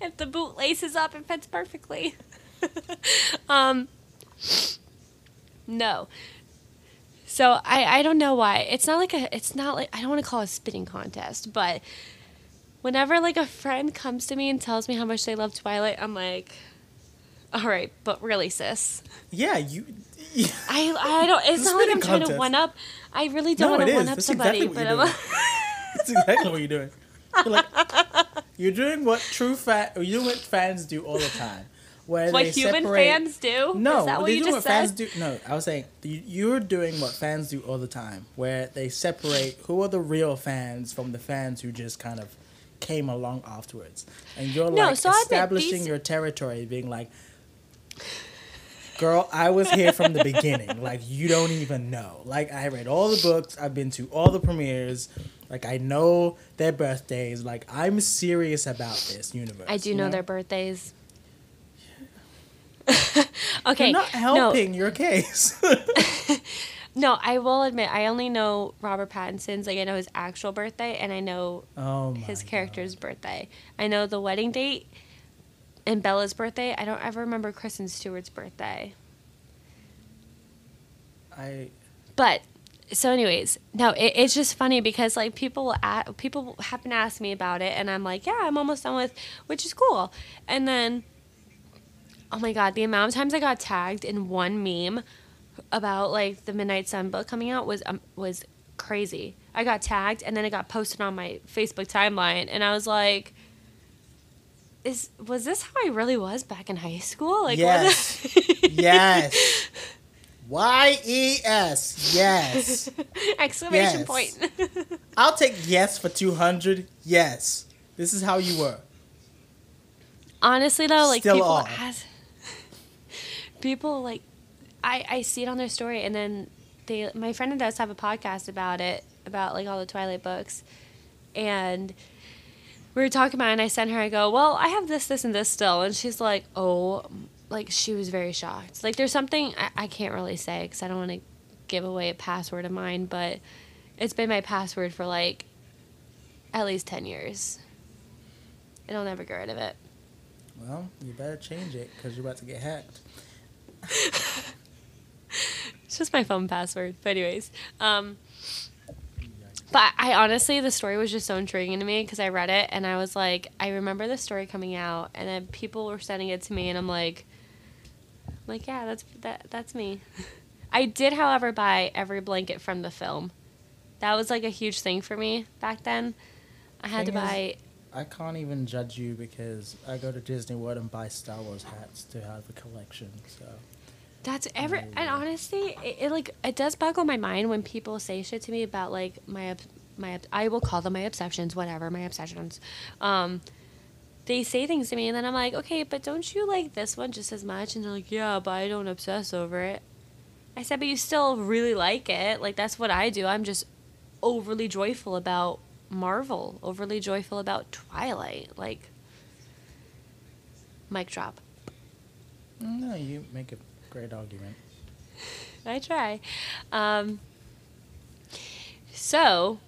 if the boot laces up, it fits perfectly. um, no. So I I don't know why. It's not like a. It's not like I don't want to call it a spitting contest, but whenever like a friend comes to me and tells me how much they love Twilight, I'm like, all right, but really, sis. Yeah, you. I I don't. It's It's not like I'm trying to one up. I really don't No, want to one up That's somebody, exactly what but I'm. That's exactly what you're doing. You're, like, you're doing what true fan. You're doing what fans do all the time, where what they human separate. fans do? No, Is that what they're you doing just what fans do. No, I was saying you- you're doing what fans do all the time, where they separate who are the real fans from the fans who just kind of came along afterwards, and you're No, like so establishing these- your territory, being like, "Girl, I was here from the beginning. Like you don't even know. Like I read all the books, I've been to all the premieres." Like I know their birthdays. Like I'm serious about this universe. I do you know, their birthdays. okay, You're not no, helping your case. No, I will admit I only know Robert Pattinson's. Like I know his actual birthday, and I know Oh his God. character's birthday. I know the wedding date and Bella's birthday. I don't ever remember Kristen Stewart's birthday. I But so, anyways, no, it, it's just funny because like people will a people happen to ask me about it, and I'm like, yeah, I'm almost done with, which is cool. And then, oh my god, the amount of times I got tagged in one meme about like the Midnight Sun book coming out was um, was crazy. I got tagged, and then it got posted on my Facebook timeline, and I was like. Is was this how I really was back in high school? Like Yes. yes. Y E S. Yes. Exclamation Yes. point. I'll take yes for two hundred. Yes. This is how you were. Honestly, though, like Still people are. ask, people like, I I see it on their story, and then they my friend and does have a podcast about it about like all the Twilight books, and we were talking about it, and I sent her. I go, well, I have this, this, and this still, and she's like, oh, like she was very shocked. Like there's something I, I can't really say because I don't want to give away a password of mine, but it's been my password for like at least ten years. And I'll never get rid of it. Well, you better change it because you're about to get hacked. It's just my phone password. But anyways, um, but I honestly, the story was just so intriguing to me because I read it and I was like, I remember the story coming out, and then people were sending it to me, and I'm like, I'm like yeah, that's that that's me. I did, however, buy every blanket from the film. That was like a huge thing for me back then. I had to Thing is- buy. I can't even judge you because I go to Disney World and buy Star Wars hats to have a collection. So That's every Oh, and honestly, it, it like it does boggle my mind when people say shit to me about like my my I will call them my obsessions, whatever my obsessions. Um, they say things to me and then I'm like, okay, but don't you like this one just as much? And they're like, yeah, but I don't obsess over it. I said, but you still really like it. Like that's what I do. I'm just overly joyful about Marvel, overly joyful about Twilight. Like, mic drop. no, you make a great argument. I try. Um, so,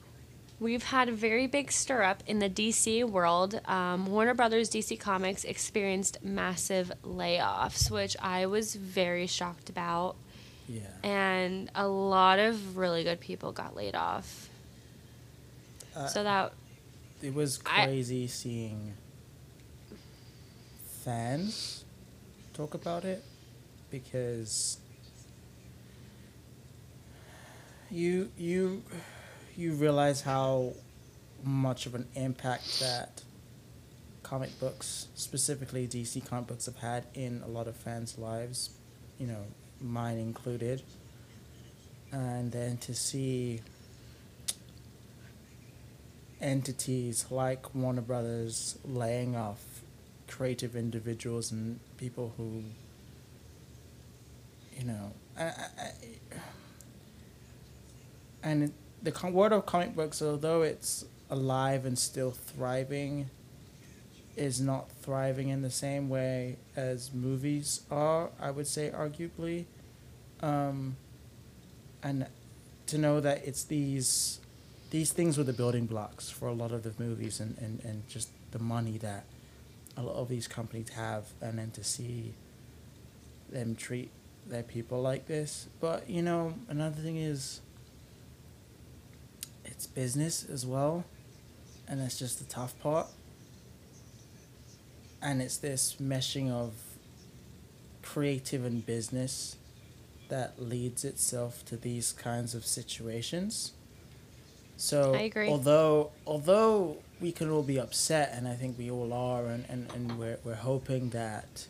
we've had a very big stir up in the DC world. Um, Warner Brothers DC Comics experienced massive layoffs, which I was very shocked about. Yeah. And a lot of really good people got laid off. Uh, So that it was I- crazy seeing fans talk about it because you you you realize how much of an impact that comic books, specifically DC comic books, have had in a lot of fans' lives, you know, mine included. And then to see entities like Warner Brothers laying off creative individuals and people who, you know, I, I, and the world of comic books, although it's alive and still thriving, is not thriving in the same way as movies are. I would say, arguably, um, and to know that it's these these things were the building blocks for a lot of the movies and, and, and just the money that a lot of these companies have and then to see them treat their people like this. But you know, another thing is it's business as well. And that's just the tough part. And it's this meshing of creative and business that leads itself to these kinds of situations. So I agree. although although we can all be upset and I think we all are and, and, and we're we're hoping that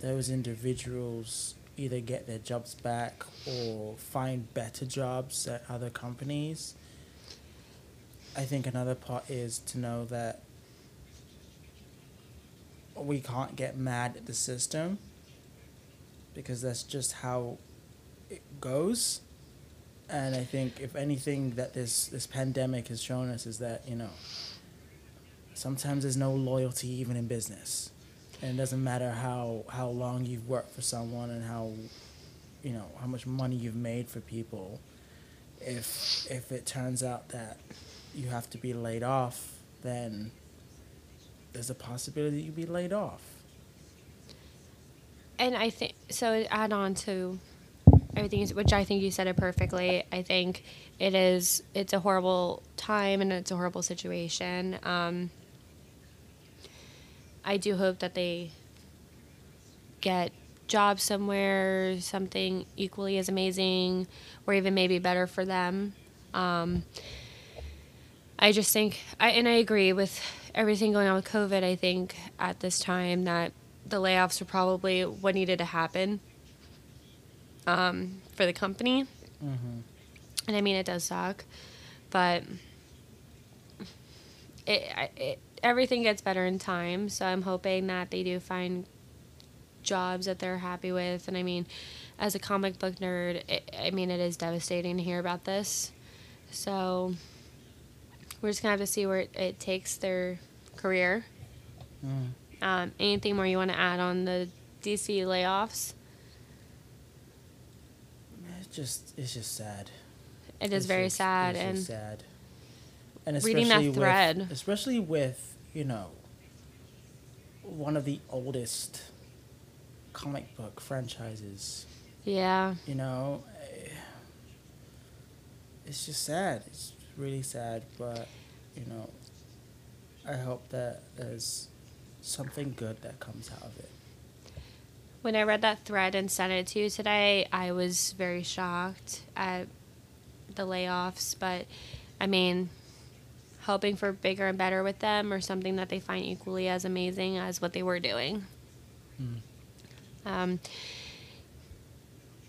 those individuals either get their jobs back or find better jobs at other companies. I think another part is to know that we can't get mad at the system because that's just how it goes. And I think if anything that this this pandemic has shown us is that, you know, sometimes there's no loyalty even in business. And it doesn't matter how, how long you've worked for someone and how you know how much money you've made for people if if it turns out that you have to be laid off then there's a possibility you'd be laid off and I think so. Add on to everything, which I think you said it perfectly. I think it is. It's a horrible time and it's a horrible situation. Um, I do hope that they get jobs somewhere, something equally as amazing, or even maybe better for them. Um, I just think, I and I agree with everything going on with COVID. I think at this time that the layoffs were probably what needed to happen um, for the company. mm-hmm. And I mean, it does suck, but it, it everything gets better in time. So I'm hoping that they do find jobs that they're happy with. And I mean, as a comic book nerd, it, I mean, it is devastating to hear about this. So we're just gonna have to see where it, it takes their career. mm. Um, anything more you want to add on the DC layoffs? it's just it's just sad It is It's very just- sad, it's and sad and reading that especially with- thread. especially with you know one of the oldest comic book franchises. Yeah, you know eh, it's just sad. It's really sad but you know i hope that there's something good that comes out of it. When I read that thread and sent it to you today, I was very shocked at the layoffs. But I mean, hoping for bigger and better with them, or something that they find equally as amazing as what they were doing. Hmm. Um,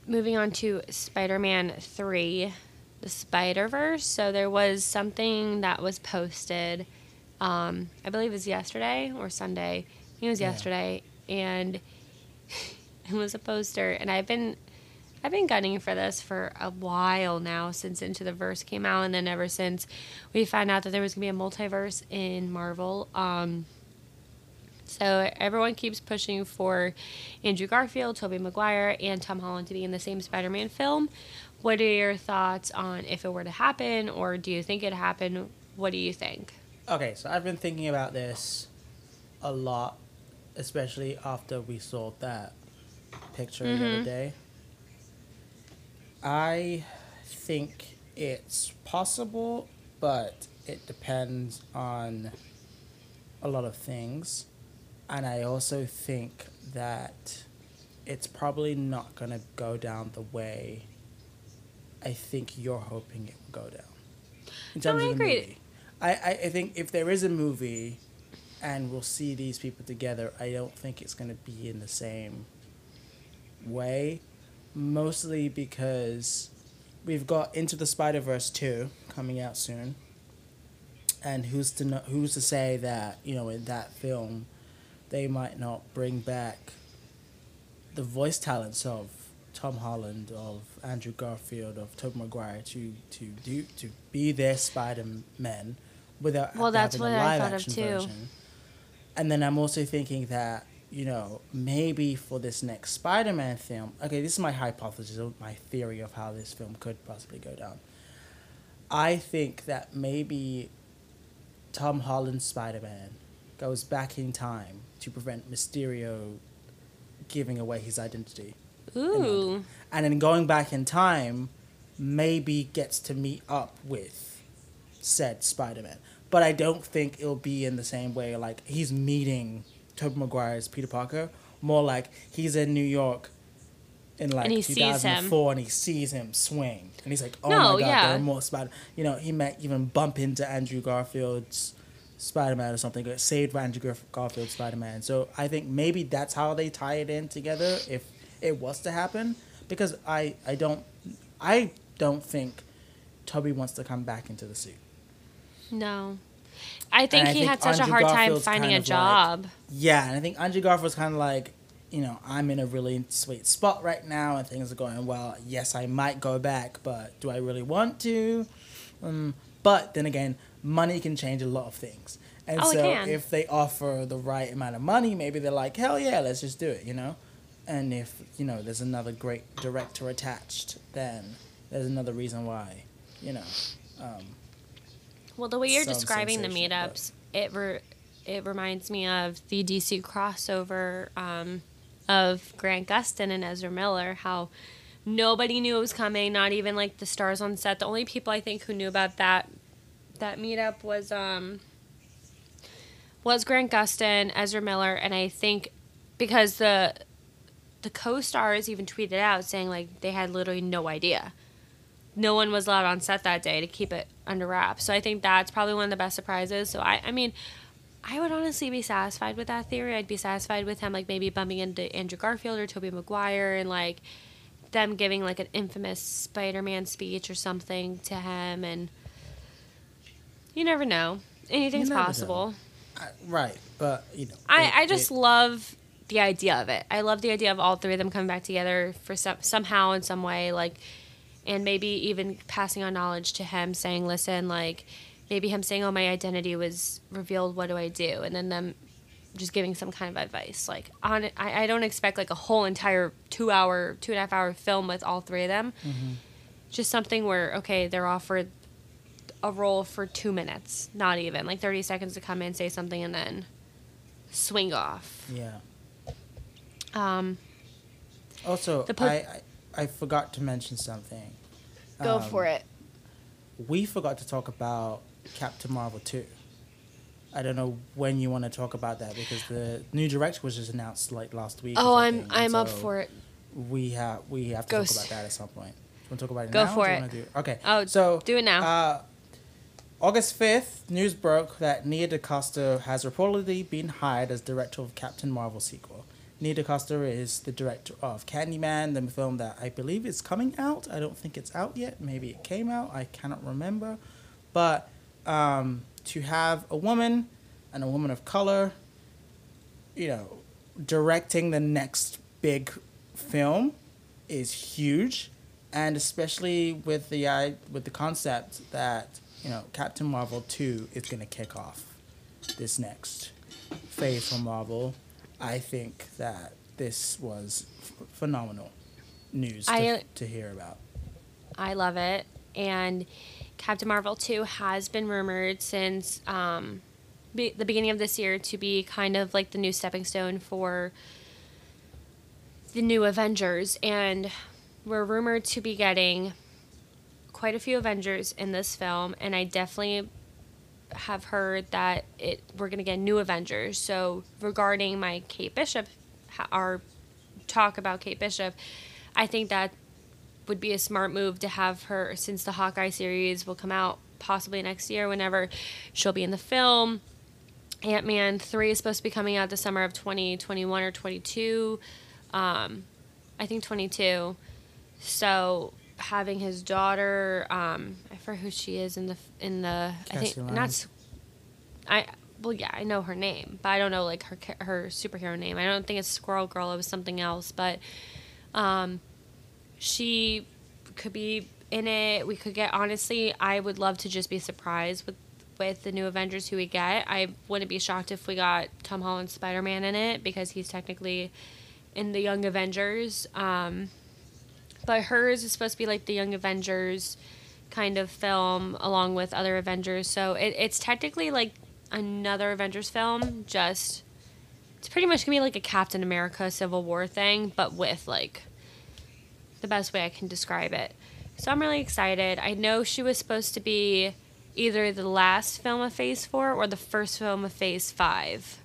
moving on to Spider Man 3, the Spider Verse. So there was something that was posted, um, I believe it was yesterday or Sunday. I think it was Yeah. yesterday. And it was a poster. And I've been. I've been gunning for this for a while now since Into the Verse came out, and then ever since we found out that there was gonna be a multiverse in Marvel. Um, so everyone keeps pushing for Andrew Garfield, Tobey Maguire, and Tom Holland to be in the same Spider-Man film. What are your thoughts on if it were to happen, or do you think it happen? What do you think? Okay, so I've been thinking about this a lot, especially after we saw that picture the other Mhm. day. I think it's possible, but it depends on a lot of things. And I also think that it's probably not going to go down the way I think you're hoping it will go down. In No, terms I of the agree. movie. I, I, I think if there is a movie and we'll see these people together, I don't think it's going to be in the same way. Mostly because we've got Into the Spider Verse 2 coming out soon. And who's to know, who's to say that, you know, in that film they might not bring back the voice talents of Tom Holland, of Andrew Garfield, of Tobey Maguire to to do to be their Spider Man without Well, that's having what a I live thought of action too. version. And then I'm also thinking that you know maybe for this next Spider Man film, okay, this is my hypothesis, my theory of how this film could possibly go down. I think that maybe Tom Holland's Spider Man goes back in time to prevent Mysterio giving away his identity. Ooh, And then going back in time, maybe gets to meet up with said Spider Man. But I don't think it'll be in the same way like he's meeting Tobey Maguire's Peter Parker. More like he's in New York in like And he 2004 and he sees him swing. And he's like, oh No, my god, yeah. there are more Spider You know, he might even bump into Andrew Garfield's Spider Man or something, or saved by Andrew Garf- Garfield's Spider Man. So I think maybe that's how they tie it in together if it was to happen. Because I, I don't I don't think Tobey wants to come back into the suit. no. I think I he think had such a Andrew hard time finding kind a of like- job. Yeah, and I think Andrew Garfield's kind of like, you know, I'm in a really sweet spot right now, and things are going well. Yes, I might go back, but do I really want to? Um, but then again, money can change a lot of things. And Oh, so if they offer the right amount of money, maybe they're like, hell yeah, let's just do it, you know? and if you know there's another great director attached, then there's another reason why, you know. Um, well, the way you're describing the sensation, but- meetups, it re- it reminds me of the DC crossover um, of Grant Gustin and Ezra Miller. How nobody knew it was coming, not even like the stars on set. The only people I think who knew about that that meetup was um was Grant Gustin, Ezra Miller, and I think because the the co-stars even tweeted out saying like they had literally no idea no one was allowed on set that day to keep it under wraps. So I think that's probably one of the best surprises. So I, I mean, I would honestly be satisfied with that theory. I'd be satisfied with him like maybe bumping into Andrew Garfield or Tobey Maguire and like them giving like an infamous Spider-Man speech or something to him and you never know. Anything's never possible. I, right, but you know. I, it- I just it- love the idea of it. I love the idea of all three of them coming back together for some somehow in some way, like, and maybe even passing on knowledge to him, saying, "Listen, like, maybe him saying, "Oh, my identity was revealed. What do I do?" And then them just giving some kind of advice. Like, on I, I don't expect like a whole entire two hour, two and a half hour film with all three of them. Just something where okay, they're offered a role for two minutes, not even like thirty seconds to come in, say something, and then swing off. yeah. Um, Also, The po- I, I I forgot to mention something. go Um, for it. We forgot to talk about Captain Marvel two. I don't know when you want to talk about that because the new director was just announced like last week. Oh, I'm I'm and up for it. We have we have to talk about that at some point. Do you want to talk about it Go now? or for it. do Okay. Oh, so do it now. Uh, August fifth, news broke that Nia DaCosta has reportedly been hired as director of Captain Marvel sequel. Nia DaCosta is the director of Candyman, the film that I believe is coming out. I don't think it's out yet. Maybe it came out. I cannot remember. But um, to have a woman and a woman of color, you know, directing the next big film is huge, and especially with the i with the concept that you know Captain Marvel two is gonna kick off this next phase from Marvel. I think that this was f- phenomenal news to, I- to hear about. I love it. And Captain Marvel 2 has been rumored since um, be, the beginning of this year to be kind of like the new stepping stone for the new Avengers. And we're rumored to be getting quite a few Avengers in this film. And I definitely have heard that it we're going to get new Avengers. So regarding my Kate Bishop, our talk about Kate Bishop, I think that would be a smart move to have her since the Hawkeye series will come out possibly next year whenever she'll be in the film. Ant Man 3 is supposed to be coming out the summer of 2021 or 22. Um, I think 22. So having his daughter, um, I forget who she is in the in the I think not I well yeah I know her name but I don't know like her her superhero name. I don't think it's Squirrel Girl. It was something else, but um, she could be in it. We could get honestly. I would love to just be surprised with with the new Avengers who we get. I wouldn't be shocked if we got Tom Holland Spider Man in it because he's technically in the Young Avengers. Um, but hers is supposed to be like the Young Avengers kind of film along with other Avengers. So it, it's technically like another Avengers film. Just it's pretty much gonna be like a Captain America Civil War thing, but with like the best way I can describe it. So I'm really excited. I know she was supposed to be either the last film of Phase Four or the first film of Phase Five.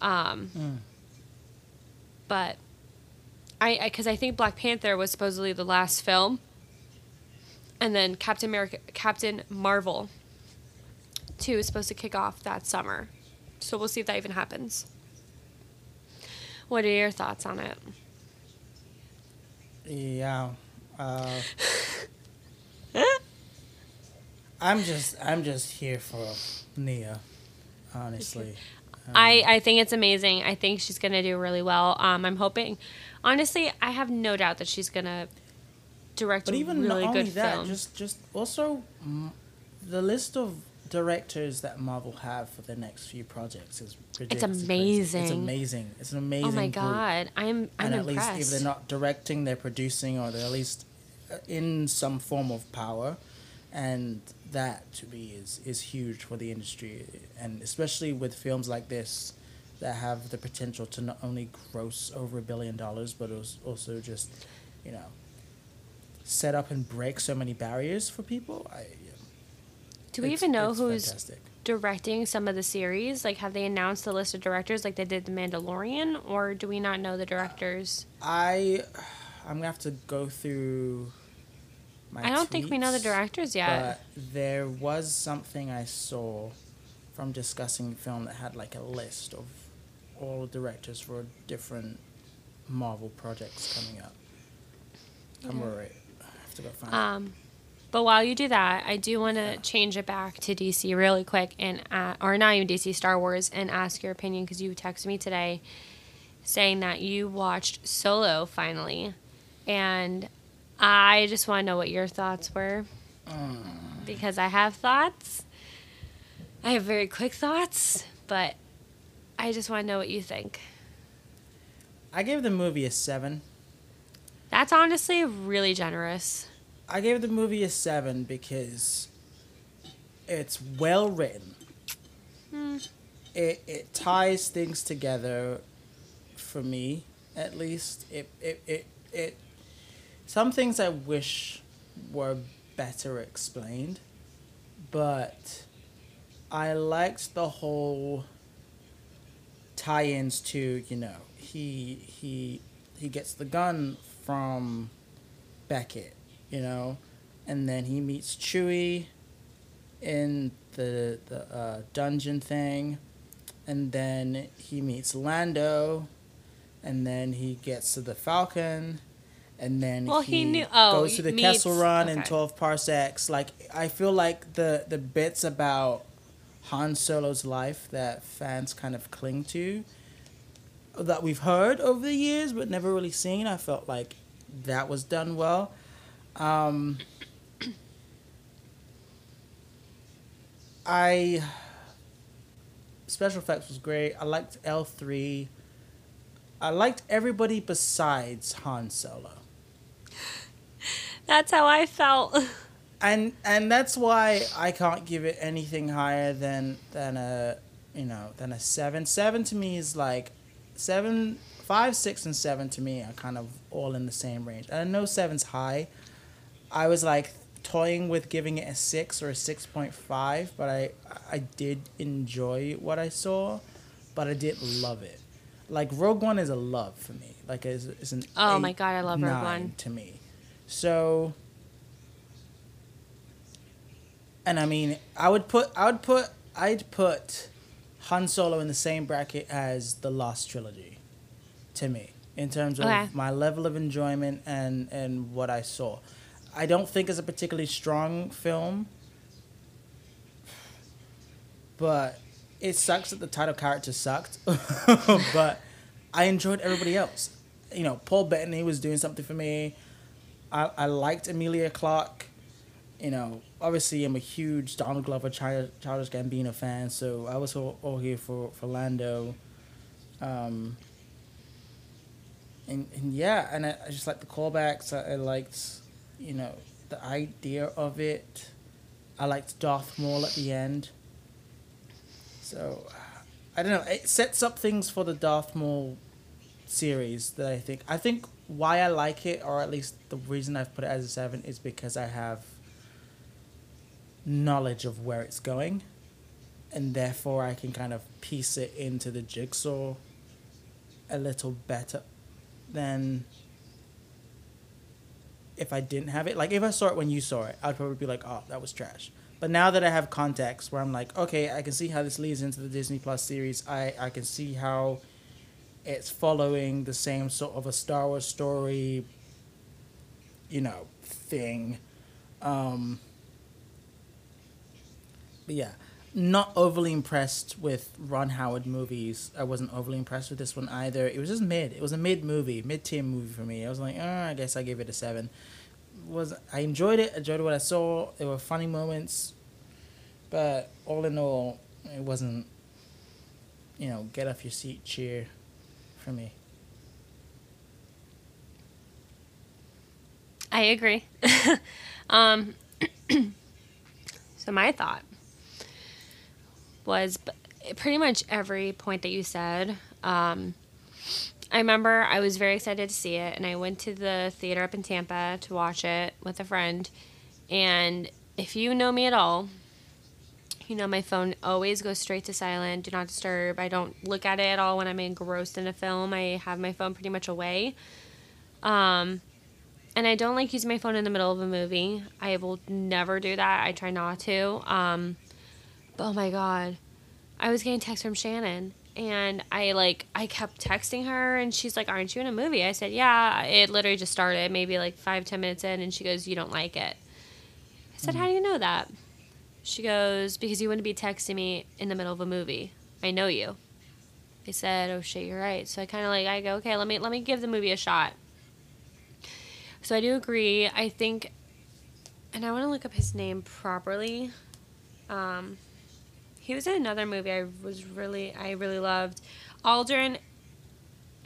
Um, Mm. but I because I, think Black Panther was supposedly the last film, and then Captain America, Captain Marvel, two is supposed to kick off that summer. So we'll see if that even happens. What are your thoughts on it? Yeah. Uh, I'm just I'm just here for Nia, honestly. Um, I, I think it's amazing. I think she's gonna do really well. Um, I'm hoping, honestly, I have no doubt that she's gonna direct But a even really not only good that, film. just just also the list of directors that Marvel have for the next few projects is It's ridiculously crazy. amazing. It's amazing. It's an amazing. Oh my group. god, I'm I'm and at impressed. least if they're not directing, they're producing, or they're at least uh, in some form of power, and that to me is is huge for the industry, and especially with films like this that have the potential to not only gross over a billion dollars, but als- also just, you know, set up and break so many barriers for people. I, Do we even know who's fantastic. directing some of the series? Like, have they announced the list of directors like they did The Mandalorian, or do we not know the directors? I, I'm gonna have to go through. My I don't think we know the directors yet. But there was something I saw from discussing film that had like a list of all the directors for different Marvel projects coming up. I'm worried. I have to go find it. Um, but while you do that, I do want to change it back to DC really quick and uh, or not even DC Star Wars and ask your opinion because you texted me today saying that you watched Solo finally, and I just want to know what your thoughts were because I have thoughts. I have very quick thoughts, but I just want to know what you think. I gave the movie a seven. That's honestly really generous. I gave the movie a seven because it's well written. Hmm. It it ties things together for me, at least. It it, it it some things I wish were better explained, but I liked the whole tie-ins to, you know, he he he gets the gun from Beckett, you know, and then he meets Chewie in the the uh, dungeon thing, and then he meets Lando, and then he gets to the Falcon, and then Well, he, he knew- oh, goes to the meets- Kessel Run in okay. twelve parsecs. Like I feel like the the bits about Han Solo's life that fans kind of cling to that we've heard over the years but never really seen. I felt like that was done well. Um, I special effects was great. I liked L three. I liked everybody besides Han Solo. That's how I felt. and and that's why I can't give it anything higher than than a you know than a seven. Seven to me is like seven, five, six, and seven to me are kind of all in the same range. And I know seven's high. I was like toying with giving it a six or a six point five, but I I did enjoy what I saw, but I didn't love it. Like Rogue One is a love for me. Like it's, it's an Oh my God, I love Rogue One. to me. So and I mean, I would put, I would put, I'd put Han Solo in the same bracket as the Lost Trilogy, to me, in terms of Okay. my level of enjoyment and and what I saw. I don't think it's a particularly strong film, but it sucks that the title character sucked. but I enjoyed everybody else. You know, Paul Bettany was doing something for me. I, I liked Emilia Clarke. You know, obviously I'm a huge Donald Glover, Child, Childish Gambino fan, so I was all, all here for, for Lando. Um, and, and yeah, and I, I just like the callbacks. I, I liked, you know, the idea of it. I liked Darth Maul at the end. So, I don't know. It sets up things for the Darth Maul series that I think. I think why I like it, or at least the reason I've put it as a seven, is because I have knowledge of where it's going, and therefore I can kind of piece it into the jigsaw a little better than if I didn't have it. Like if I saw it when you saw it, I'd probably be like, "Oh, that was trash." But now that I have context, where I'm like, okay, I can see how this leads into the Disney Plus series. I I can see how it's following the same sort of a Star Wars story, you know, thing. Um, but yeah, not overly impressed with Ron Howard movies. I wasn't overly impressed with this one either. It was just mid. It was a mid movie, mid tier movie for me. I was like, oh, I guess I gave it a seven. Was I enjoyed it? I Enjoyed what I saw. There were funny moments. But all in all, it wasn't, you know, get off your seat cheer for me. I agree. um, so my thought was pretty much every point that you said. Um, I remember I was very excited to see it, and I went to the theater up in Tampa to watch it with a friend. And if you know me at all, you know my phone always goes straight to silent, do not disturb. I don't look at it at all when I'm engrossed in a film. I have my phone pretty much away. Um, and I don't like using my phone in the middle of a movie. I will never do that. I try not to. Um, but oh my god, I was getting texts from Shannon, and I like I kept texting her, and she's like, "Aren't you in a movie?" I said, "Yeah." It literally just started, maybe like five ten minutes in, and she goes, "You don't like it." I said, mm-hmm. "How do you know that?" She goes, "Because you wouldn't be texting me in the middle of a movie. I know you." I said, "Oh shit, you're right." So I kind of like I go, "Okay, let me let me give the movie a shot." So I do agree. I think, and I want to look up his name properly. Um, he was in another movie I was really I really loved, Alden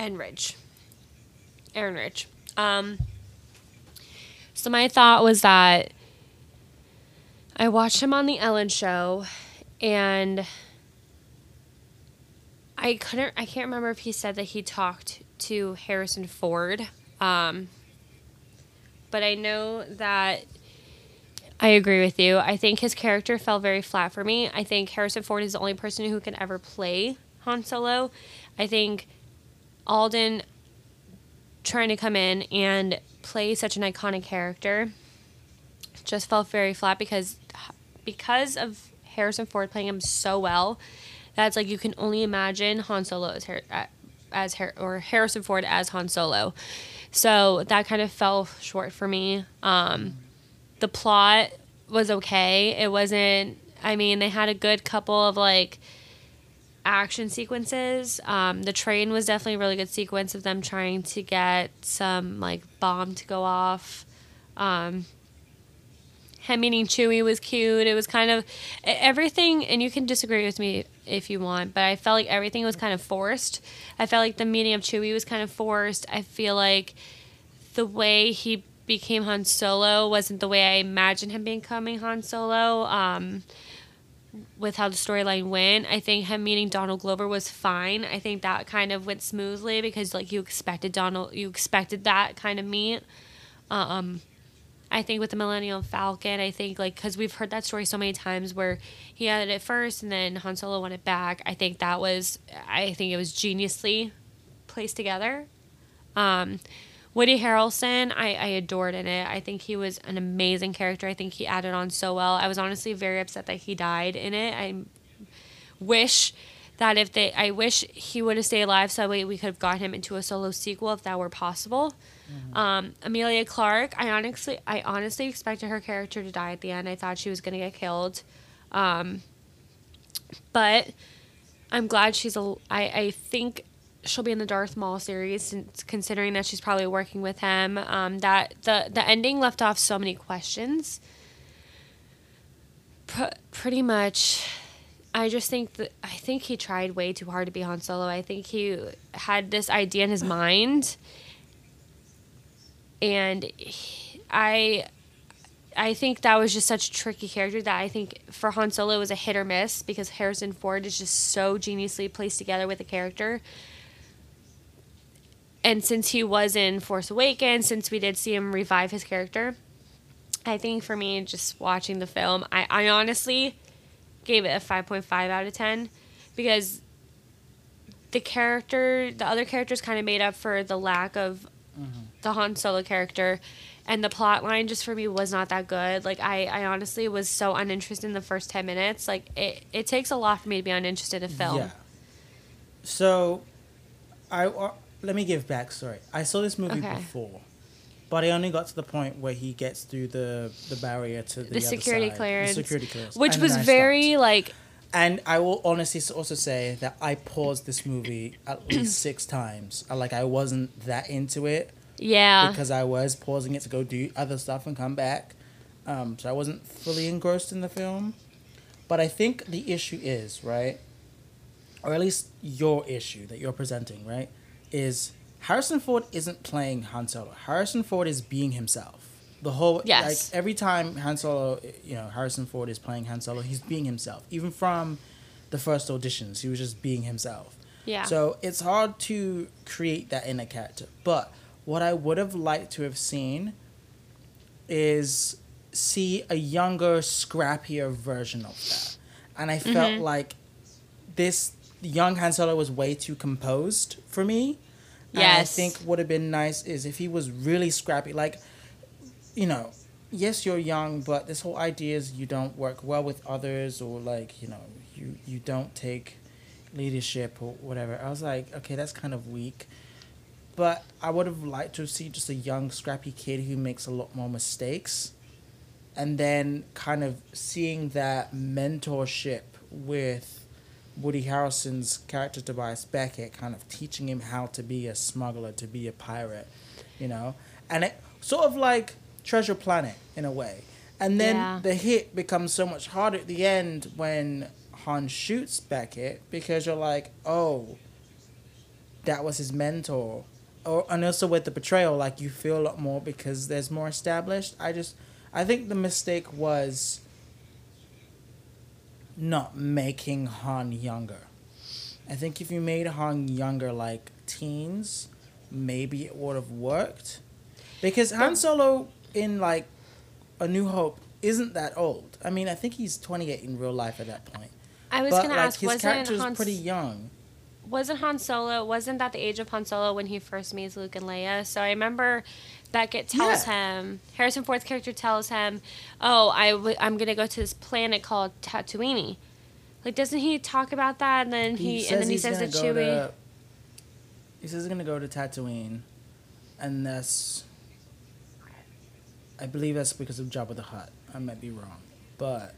Ehrenreich. Aaron Rich. Um, so my thought was that I watched him on the Ellen show and I couldn't I can't remember if he said that he talked to Harrison Ford. Um, but I know that I agree with you. I think his character fell very flat for me. I think Harrison Ford is the only person who can ever play Han Solo. I think Alden trying to come in and play such an iconic character just felt very flat because because of Harrison Ford playing him so well. That's like you can only imagine Han Solo as as or Harrison Ford as Han Solo. So that kind of fell short for me. Um, the plot was okay. It wasn't. I mean, they had a good couple of like action sequences. Um, the train was definitely a really good sequence of them trying to get some like bomb to go off. Um, him meeting Chewie was cute. It was kind of everything, and you can disagree with me if you want, but I felt like everything was kind of forced. I felt like the meeting of Chewie was kind of forced. I feel like the way he became Han Solo wasn't the way I imagined him becoming Han Solo. Um, with how the storyline went, I think him meeting Donald Glover was fine. I think that kind of went smoothly because like you expected Donald, you expected that kind of meet. Um, I think with the Millennium Falcon, I think like because we've heard that story so many times where he had it first and then Han Solo won it back. I think that was, I think it was geniusly placed together. Um, Woody Harrelson, I, I adored in it. I think he was an amazing character. I think he added on so well. I was honestly very upset that he died in it. I wish that if they, I wish he would have stayed alive so we, we could have got him into a solo sequel if that were possible. Mm-hmm. Um, Emilia Clarke, I honestly, I honestly expected her character to die at the end. I thought she was gonna get killed, um, but I'm glad she's a. I I think she'll be in the Darth Maul series, since considering that she's probably working with him. Um, that the the ending left off so many questions. P- pretty much, I just think that I think he tried way too hard to be Han Solo. I think he had this idea in his mind and I I think that was just such a tricky character that I think for Han Solo was a hit or miss because Harrison Ford is just so geniusly placed together with the character. And since he was in Force Awakens, since we did see him revive his character, I think for me, just watching the film, I, I honestly gave it a 5.5 out of 10 because the character, the other characters kind of made up for the lack of mm-hmm. the Han Solo character, and the plot line just for me was not that good. Like I, I honestly was so uninterested in the first ten minutes. Like it, it takes a lot for me to be uninterested in a film. Yeah. So, I uh, let me give backstory. I saw this movie okay. before, but I only got to the point where he gets through the the barrier to the, the security side, clearance, the security clearance, which was very like and I will honestly also say that I paused this movie at least six times. Like I wasn't that into it. Yeah. Because I was pausing it to go do other stuff and come back. Um, so I wasn't fully engrossed in the film. But I think the issue is right, or at least your issue that you're presenting, right, is Harrison Ford isn't playing Han Solo. Harrison Ford is being himself. The whole Yes. like every time Han Solo, you know, Harrison Ford is playing Han Solo, he's being himself. Even from the first auditions, he was just being himself. Yeah. So it's hard to create that inner character. But what I would have liked to have seen is see a younger, scrappier version of that. And I felt Mm-hmm. like this young Han Solo was way too composed for me. And Yes. I think what would have been nice is if he was really scrappy. Like, you know, yes, you're young, but this whole idea is you don't work well with others or like, you know, you, you don't take leadership or whatever. I was like, okay, that's kind of weak. But I would have liked to see just a young, scrappy kid who makes a lot more mistakes. And then kind of seeing that mentorship with Woody Harrelson's character Tobias Beckett, kind of teaching him how to be a smuggler, to be a pirate, you know? And it sort of like Treasure Planet in a way. And then Yeah. the hit becomes so much harder at the end when Han shoots Beckett because you're like, oh, that was his mentor. Or and also with the betrayal, like you feel a lot more because there's more established. I just I think the mistake was not making Han younger. I think if you made Han younger like teens, maybe it would have worked. Because Han Solo in like A New Hope isn't that old. I mean, I think he's 28 in real life at that point. I was but gonna like ask, his wasn't character is pretty young. Wasn't Han Solo? Wasn't that the age of Han Solo when he first meets Luke and Leia? So I remember Beckett tells him, Harrison Ford's character tells him, "Oh, I w- I'm gonna go to this planet called Tatooine." Like, doesn't he talk about that? And then he, and then he says to Chewie, to- he says he's gonna go to Tatooine, and that's. I believe that's because of Jabba the Hutt. I might be wrong, but.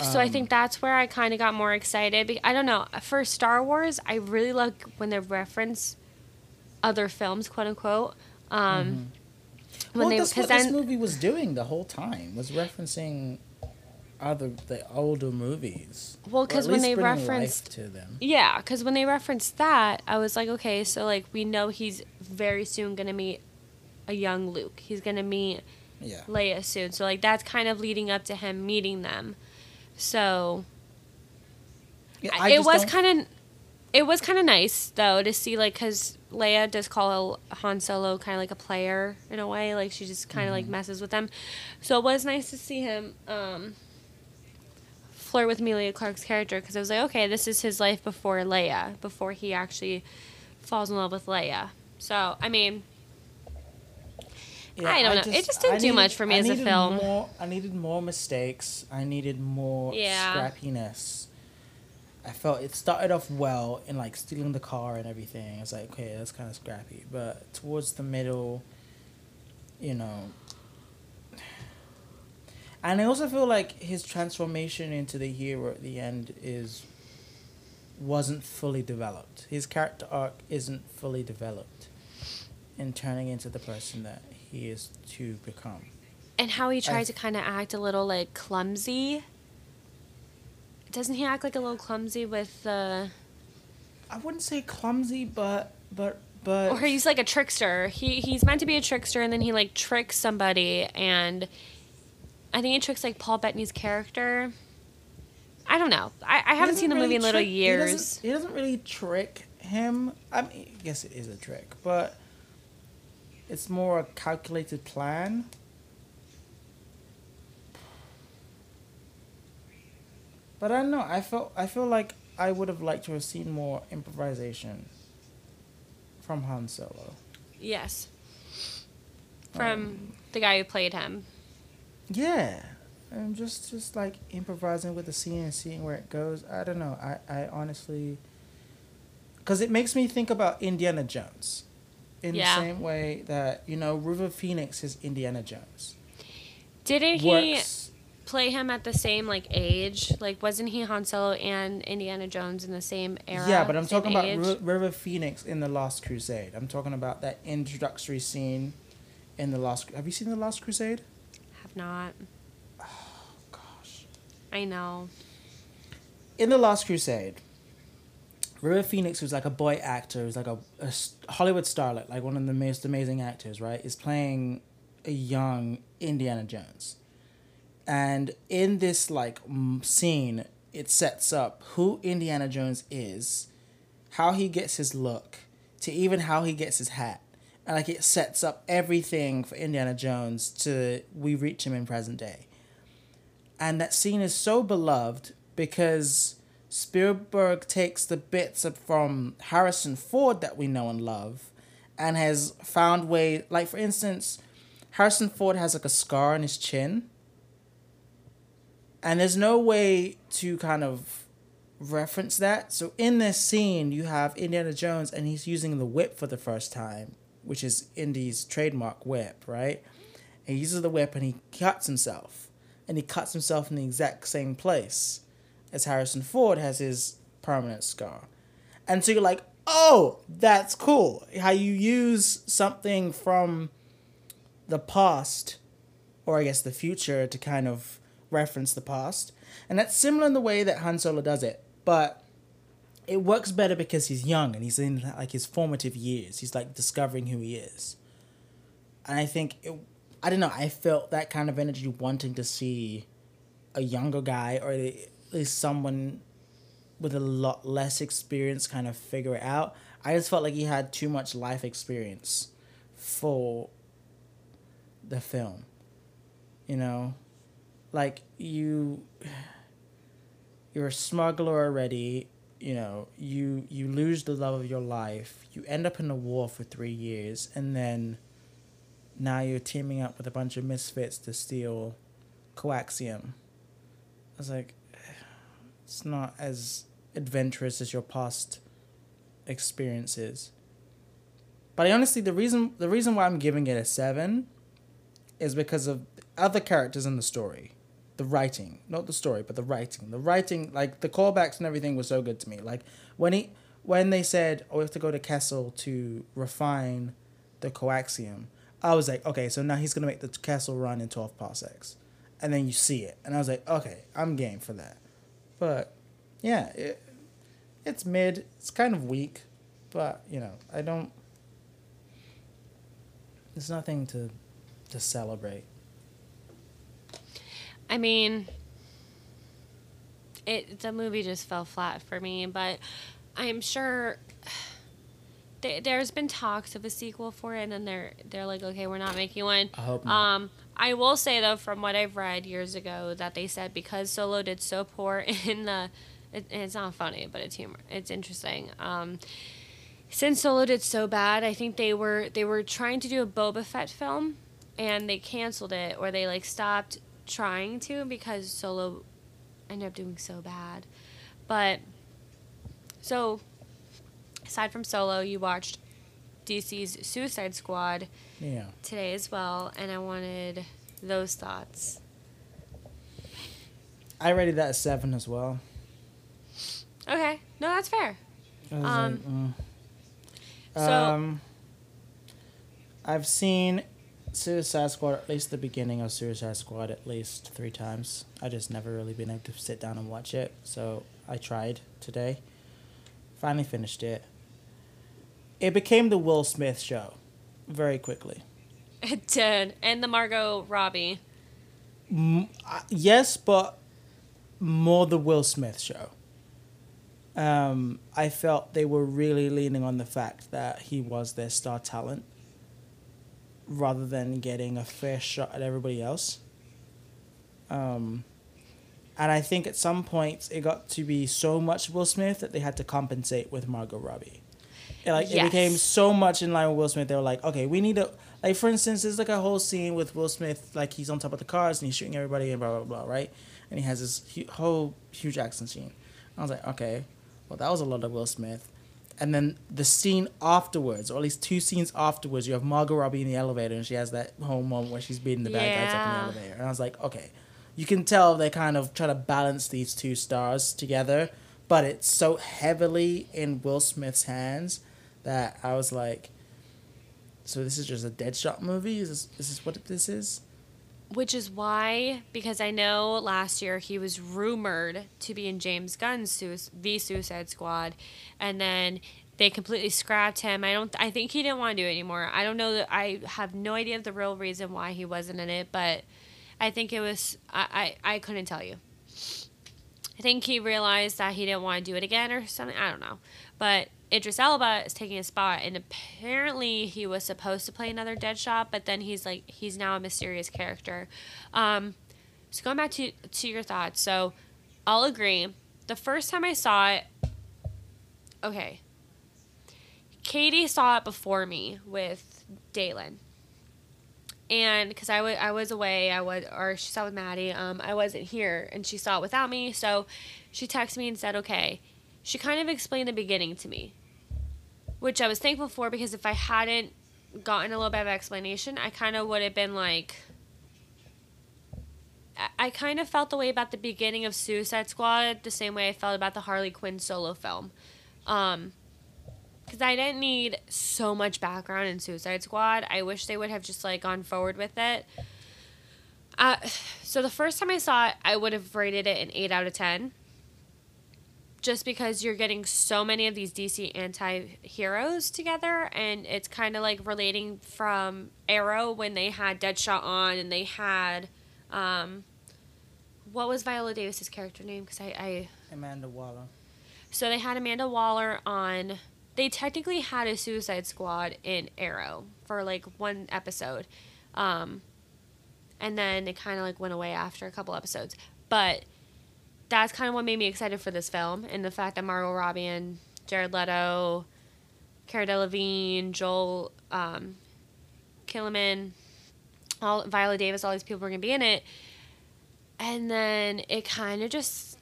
So I um, think that's where I kind of got more excited. I don't know. For Star Wars, I really love when they reference other films, quote unquote. Um, Mm-hmm. well, they that's what this movie was doing the whole time. Was referencing other the older movies. well because when they referenced to them. yeah because when they referenced that I was like okay so like we know he's very soon gonna meet a young Luke. He's gonna meet Yeah. Leia soon. So like that's kind of leading up to him meeting them. So I- it was kind of it was kind of nice though to see like because Leia does call Han Solo kind of like a player in a way like she just kind of like Mm-hmm. messes with them so it was nice to see him um, flirt with Emilia Clarke's character because I was like okay this is his life before Leia before he actually falls in love with Leia so I mean I don't know. It just didn't I do much for me I as a needed film. More, I needed more mistakes. I needed more Yeah. scrappiness. I felt it started off well in like stealing the car and everything. It's like okay, that's kind of scrappy, but towards the middle, you know. And I also feel like his transformation into the hero at the end is wasn't fully developed. His character arc isn't fully developed in turning into the person that he is to become. and how he tries I- to kind of act a little like clumsy. Doesn't he act like a little clumsy with the I wouldn't say clumsy, but but but or he's like a trickster. He he's meant to be a trickster and then he like tricks somebody and I think he tricks like Paul Bettany's character. I don't know. I, I haven't seen the doesn't movie in really little trick- he years. doesn't- He doesn't, really trick him. I mean, I guess it is a trick, but it's more a calculated plan. But I don't know. I felt I feel like I would have liked to have seen more improvisation from Han Solo. Yes. From Um, the guy who played him. Yeah, and just just like improvising with the scene and seeing where it goes. I don't know. I I honestly, because it makes me think about Indiana Jones, in Yeah. the same way that you know River Phoenix is Indiana Jones. Didn't he Works. play him at the same like age? Like wasn't he Han Solo and Indiana Jones in the same era? yeah, but I'm talking about? Ri- River Phoenix in the Lost Crusade. I'm talking about that introductory scene in the Lost. Have you seen the Lost Crusade? Have not. Oh gosh. I know. in the Last Crusade, River Phoenix, who's like a boy actor, who's like a, a Hollywood starlet, like one of the most amazing actors, right, is playing a young Indiana Jones. And in this like scene, it sets up who Indiana Jones is, how he gets his look, to even how he gets his hat. And like it sets up everything for Indiana Jones to we reach him in present day. And that scene is so beloved because Spielberg takes the bits from Harrison Ford that we know and love and has found way like for instance Harrison Ford has like a scar on his chin. And there's no way to kind of reference that. So in this scene you have Indiana Jones and he's using the whip for the first time which is Indy's trademark whip right? And he uses the whip and he cuts himself. And he cuts himself in the exact same place as Harrison Ford has his permanent scar. And so you're like, oh, that's cool. How you use something from the past, or I guess the future, to kind of reference the past. And that's similar in the way that Han Solo does it. But it works better because he's young and he's in like his formative years. He's like discovering who he is. And I think it, I don't know, I felt that kind of energy wanting to see a younger guy or is someone with a lot less experience kind of figure it out. I just felt like he had too much life experience for the film. You know, like you you're a smuggler already, you know, you you lose the love of your life. You end up in a war for 3 years and then now you're teaming up with a bunch of misfits to steal coaxium. I was like, it's not as adventurous as your past experiences. But I honestly the reason the reason why I'm giving it a seven is because of other characters in the story. The writing. Not the story, but the writing. The writing like the callbacks and everything was so good to me. Like when he when they said, Oh, we have to go to Kessel to refine the coaxium, I was like, Okay, so now he's gonna make the Kessel run in twelve parsecs. And then you see it. And I was like, Okay, I'm game for that. But yeah, it, it's mid. It's kind of weak, but you know, I don't. There's nothing to to celebrate. I mean, it the movie just fell flat for me, but I'm sure there's been talks of a sequel for it, and then they're they're like, okay, we're not making one. I hope not. Um, I will say though, from what I've read years ago, that they said because Solo did so poor in the, it, it's not funny, but it's humor. It's interesting. Um, since Solo did so bad, I think they were they were trying to do a Boba Fett film, and they canceled it or they like stopped trying to because Solo ended up doing so bad. But so aside from Solo, you watched DC's Suicide Squad yeah. today as well, and I wanted those thoughts. I rated that a seven as well. Okay, no, that's fair. Um, like, mm. so, um, I've seen Suicide Squad at least the beginning of Suicide Squad at least three times. I just never really been able to sit down and watch it, so I tried today. Finally finished it it became the Will Smith show very quickly. It did. And the Margot Robbie. Mm, yes, but more the Will Smith show. Um, I felt they were really leaning on the fact that he was their star talent rather than getting a fair shot at everybody else. Um, and I think at some points it got to be so much Will Smith that they had to compensate with Margot Robbie like yes. it became so much in line with Will Smith. They were like, okay, we need to like for instance, there's like a whole scene with Will Smith, like he's on top of the cars and he's shooting everybody and blah blah blah, right? And he has this hu- whole huge action scene. I was like, okay, well that was a lot of Will Smith. And then the scene afterwards, or at least two scenes afterwards, you have Margot Robbie in the elevator, and she has that whole moment where she's beating the bad yeah. guys up in the elevator. And I was like, okay, you can tell they kind of try to balance these two stars together, but it's so heavily in Will Smith's hands that I was like, so this is just a Deadshot movie? Is this, is this what this is? which is why, because I know last year he was rumored to be in James Gunn's Sui- The Suicide Squad, and then they completely scrapped him. I don't. I think he didn't want to do it anymore. I don't know. I have no idea of the real reason why he wasn't in it, but I think it was. I I, I couldn't tell you. I think he realized that he didn't want to do it again or something. I don't know, but Idris Elba is taking a spot, and apparently he was supposed to play another Deadshot, but then he's like he's now a mysterious character. Um, so going back to to your thoughts, so I'll agree. The first time I saw it, okay, Katie saw it before me with Dalen. And because I was away, I was, or she saw it with Maddie, um, I wasn't here, and she saw it without me. So she texted me and said, okay. She kind of explained the beginning to me which I was thankful for because if I hadn't gotten a little bit of explanation, I kind of would have been like. I kind of felt the way about the beginning of Suicide Squad the same way I felt about the Harley Quinn solo film. Um, because I didn't need so much background in Suicide Squad. I wish they would have just like gone forward with it. Uh, so the first time I saw it, I would have rated it an eight out of ten just because you're getting so many of these DC anti heroes together, and it's kind of like relating from Arrow when they had Deadshot on and they had. Um, what was Viola Davis's character name? Because I, I. Amanda Waller. So they had Amanda Waller on. They technically had a Suicide Squad in Arrow for like one episode. Um, and then it kind of like went away after a couple episodes. But that's kind of what made me excited for this film, and the fact that Margot Robbie and Jared Leto, Cara Delevingne, Joel um, all Viola Davis, all these people were gonna be in it, and then it kind of just.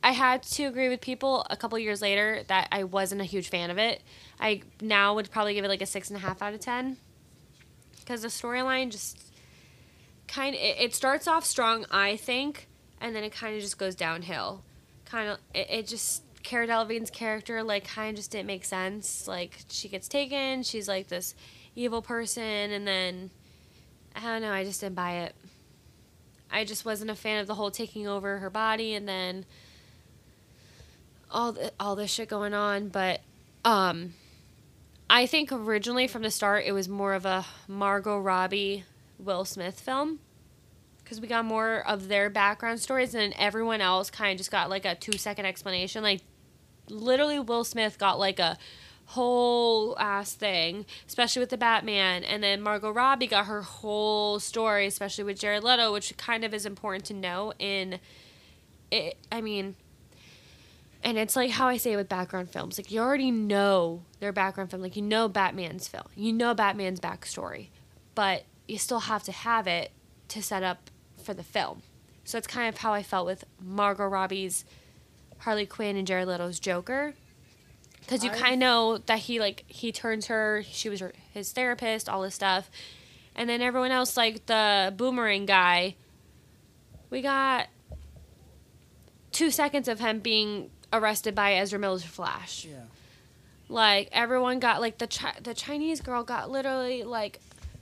I had to agree with people a couple years later that I wasn't a huge fan of it. I now would probably give it like a six and a half out of ten because the storyline just kind of it, it starts off strong, I think, and then it kind of just goes downhill. Kind of, it, it just Cara Delevingne's character like kind of just didn't make sense. Like she gets taken, she's like this evil person, and then I don't know. I just didn't buy it. I just wasn't a fan of the whole taking over her body, and then all the, all this shit going on. But um, I think originally from the start it was more of a Margot Robbie Will Smith film because we got more of their background stories and everyone else kind of just got like a two second explanation like literally will smith got like a whole ass thing especially with the batman and then margot robbie got her whole story especially with jared leto which kind of is important to know in it i mean and it's like how I say it with background films. Like you already know their background film. Like you know Batman's film. You know Batman's backstory. But you still have to have it to set up for the film. So that's kind of how I felt with Margot Robbie's Harley Quinn and Jared Leto's Joker. Because you kind of know that he like he turns her, she was her, his therapist, all this stuff, and then everyone else like the boomerang guy. We got two seconds of him being arrested by Ezra Miller's Flash. Yeah. Like everyone got like the chi- the Chinese girl got literally like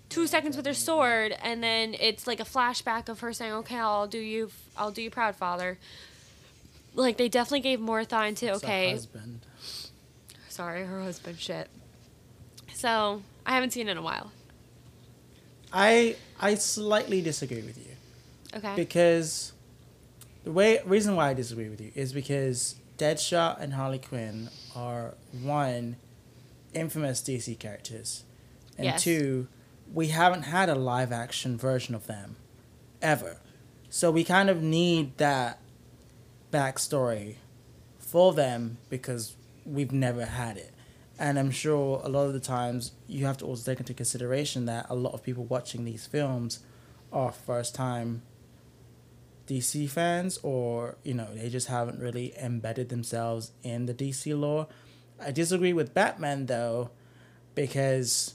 two seconds with her sword, and then it's like a flashback of her saying, "Okay, I'll do you, I'll do you proud, father." Like they definitely gave more thought into It's okay, husband. sorry, her husband shit. So I haven't seen it in a while. I I slightly disagree with you Okay. because the way reason why I disagree with you is because Deadshot and Harley Quinn are one infamous DC characters, and Yes. two we haven't had a live action version of them ever, so we kind of need that backstory for them because we've never had it. And I'm sure a lot of the times you have to also take into consideration that a lot of people watching these films are first time DC fans or, you know, they just haven't really embedded themselves in the DC lore. I disagree with Batman though, because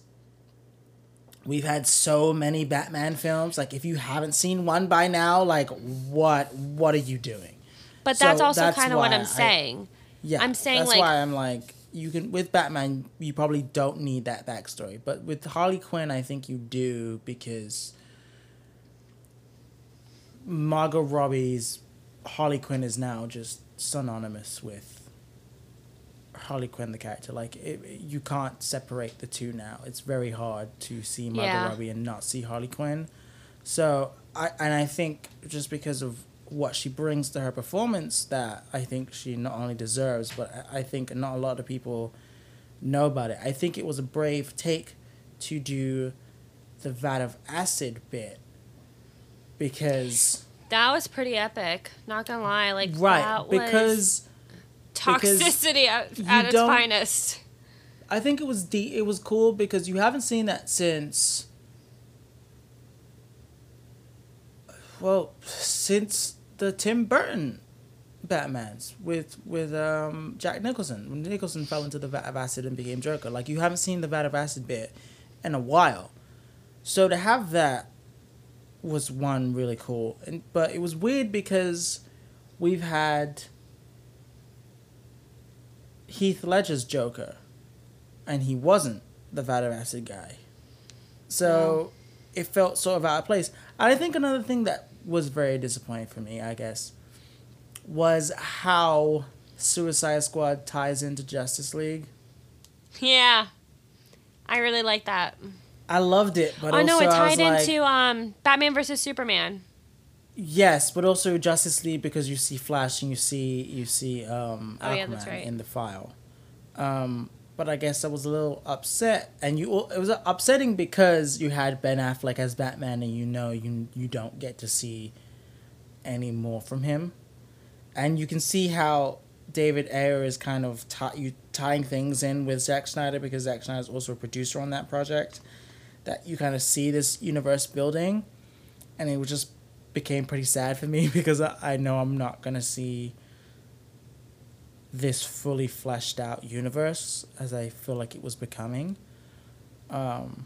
we've had so many Batman films. Like if you haven't seen one by now, like what what are you doing? but so that's also kind of what I'm I- saying. Yeah, I'm saying, that's like- why I'm like you can with Batman you probably don't need that backstory, but with Harley Quinn I think you do because Margot Robbie's Harley Quinn is now just synonymous with Harley Quinn, the character. Like it, you can't separate the two now. It's very hard to see Margot Yeah. Robbie and not see Harley Quinn. So I and I think just because of what she brings to her performance, that I think she not only deserves, but I I think not a lot of people know about it. I think it was a brave take to do the vat of acid bit because That was pretty epic. Not gonna lie, like right that was because because toxicity at, at its finest. I think it was de- it was cool because you haven't seen that since well since the Tim Burton Batman's with with um, Jack Nicholson. When Nicholson fell into the vat of acid and became Joker. Like you haven't seen the vat of acid bit in a while. So to have that was one really cool. And but it was weird because we've had Heath Ledger's Joker and he wasn't the vat of acid guy. So it felt sort of out of place. I think another thing that was very disappointing for me, I guess, was how Suicide Squad ties into Justice League. Yeah, I really like that. I loved it, but oh no, it tied like, into um Batman versus Superman. Yes, but also Justice League because you see Flash and you see you see um, Oh, yeah, right. in the file. Um, but I guess I was a little upset, and you it was upsetting because you had Ben Affleck as Batman, and you know you you don't get to see any more from him, and you can see how David Ayer is kind of tie, you tying things in with Zack Snyder because Zack Snyder is also a producer on that project. That you kind of see this universe building, and it was just became pretty sad for me because I, I know I'm not gonna see this fully fleshed out universe as I feel like it was becoming. Um,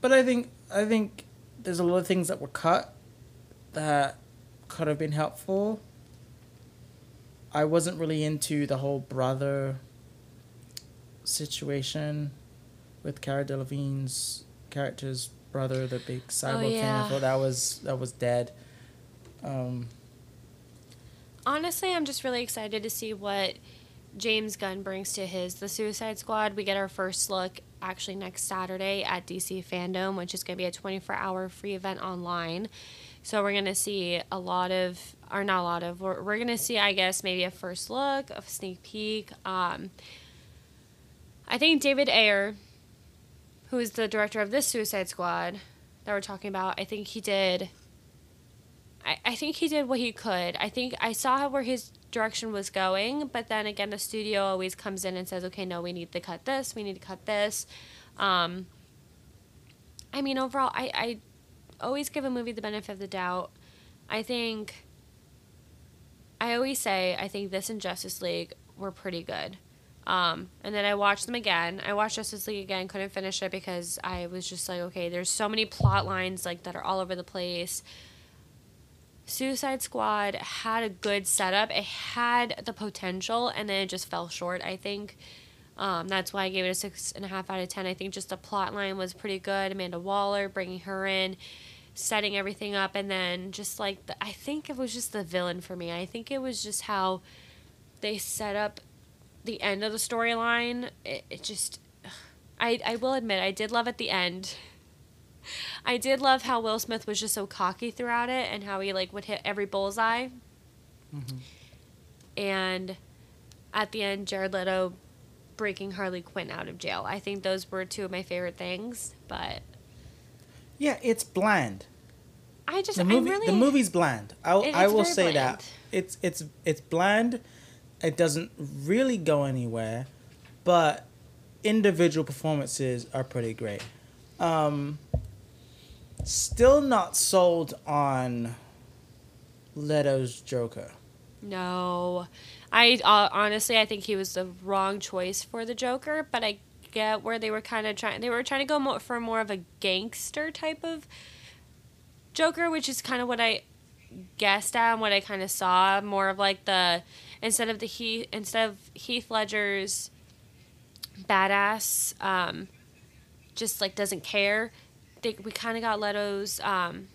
but I think I think there's a lot of things that were cut that could have been helpful. I wasn't really into the whole brother situation with Cara Delevingne's character's brother, the big cyborg thing. yeah. I thought that was that was dead. Um, Honestly, I'm just really excited to see what James Gunn brings to his The Suicide Squad. We get our first look actually next Saturday at DC Fandom, which is going to be a 24 hour free event online. So we're going to see a lot of, or not a lot of, we're, we're going to see, I guess, maybe a first look, a sneak peek. Um, I think David Ayer, who is the director of this Suicide Squad that we're talking about, I think he did I, I think he did what he could. I think I saw where his direction was going, but then again, the studio always comes in and says, okay, no, we need to cut this, we need to cut this. Um, I mean, overall, I, I always give a movie the benefit of the doubt. I think, I always say, I think this and Justice League were pretty good. Um, and then I watched them again. I watched Justice League again, couldn't finish it because I was just like, okay, there's so many plot lines like that are all over the place. Suicide Squad had a good setup. It had the potential, and then it just fell short. I think um, that's why I gave it a six and a half out of ten. I think just the plot line was pretty good. Amanda Waller bringing her in, setting everything up, and then just like the, I think it was just the villain for me. I think it was just how they set up the end of the storyline. It, it just, I I will admit I did love at the end. I did love how Will Smith was just so cocky throughout it and how he like would hit every bullseye. Mhm. And at the end, Jared Leto breaking Harley Quinn out of jail. I think those were two of my favorite things. But yeah, it's bland. I just the movie I really the movie's bland. I I will say bland. that it's it's it's bland. It doesn't really go anywhere, but individual performances are pretty great. Um, still not sold on Leto's Joker. No, I uh, honestly I think he was the wrong choice for the Joker, but I get where they were kind of trying. They were trying to go more, for more of a gangster type of Joker, which is kind of what I guessed at and what I kind of saw. More of like the instead of the Heath instead of Heath Ledger's badass, um, just like doesn't care. They, we kind of got Leto's um,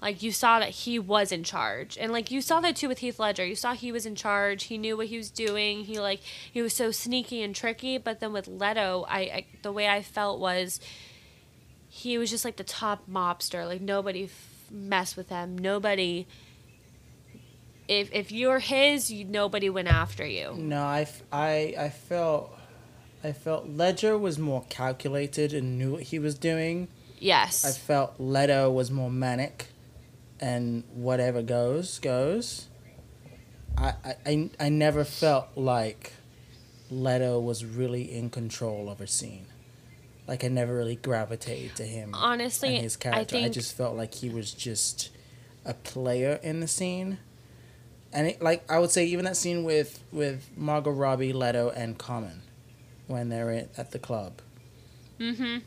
Like you saw that he was in charge, and like you saw that too with Heath Ledger. You saw he was in charge. He knew what he was doing. He like he was so sneaky and tricky. But then with Leto, I, I the way I felt was he was just like the top mobster. Like nobody f- messed with him. Nobody. If if you're his, you, nobody went after you. No, I, f- I, I felt, I felt Ledger was more calculated and knew what he was doing. Yes. I felt Leto was more manic, and whatever goes goes. I, I, I, I never felt like Leto was really in control of a scene. Like I never really gravitated to him. Honestly, and his character. I, think- just felt like he was just a player in the scene. And it, like I would say, even that scene with with Margot Robbie, Leto, and Common, when they're at, at the club. mm-hmm.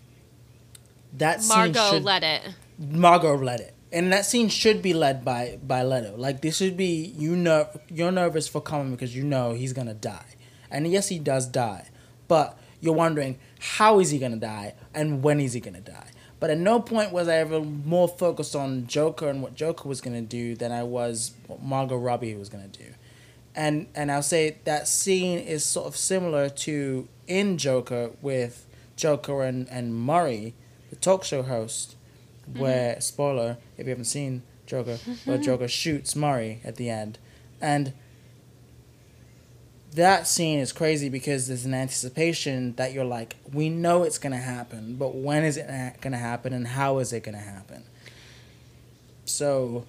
That scene Margot should, let it. Margot led it, and that scene should be led by by Leto. Like this should be you know you're nervous for Common because you know he's gonna die, and yes he does die, but you're wondering how is he gonna die and when is he gonna die. But at no point was I ever more focused on Joker and what Joker was gonna do than I was what Margot Robbie was gonna do, and and I'll say that scene is sort of similar to in Joker with Joker and and Murray, the talk show host mm-hmm. where spoiler if you haven't seen Joker, where mm-hmm. Joker shoots Murray at the end, and that scene is crazy because there's an anticipation that you're like, we know it's gonna happen, but when is it gonna happen and how is it gonna happen? So,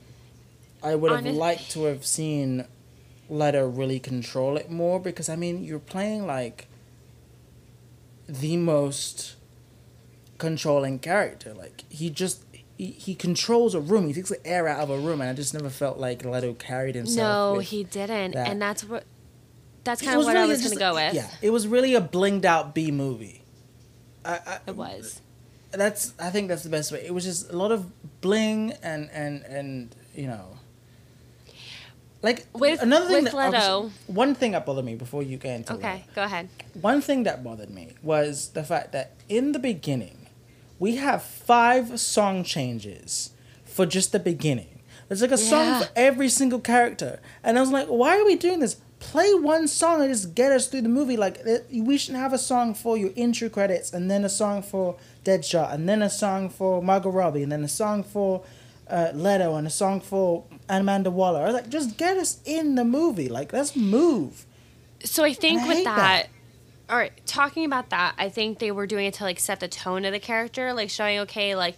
I would have Honest- liked to have seen Leto really control it more because I mean you're playing like the most controlling character. Like he just he, he controls a room. He takes the air out of a room, and I just never felt like Leto carried himself. No, he didn't, that. and that's what. That's kind of what I was gonna go with. Yeah, it was really a blinged out B movie. I, I, It was. That's I think that's the best way. It was just a lot of bling and and and you know. Like With- another thing with that Leto- one thing that bothered me before you get into it. Okay, Leto. go ahead. One thing that bothered me was the fact that in the beginning, we have five song changes for just the beginning. There's like a song for every single character. And I was like, why are we doing this? Play one song and just get us through the movie. Like, we shouldn't have a song for your intro credits, and then a song for Deadshot, and then a song for Margot Robbie, and then a song for uh, Leto, and a song for Amanda Waller. Like, just get us in the movie. Like, let's move. So I think I with that, that. all right, talking about that, I think they were doing it to like set the tone of the character, like showing okay, like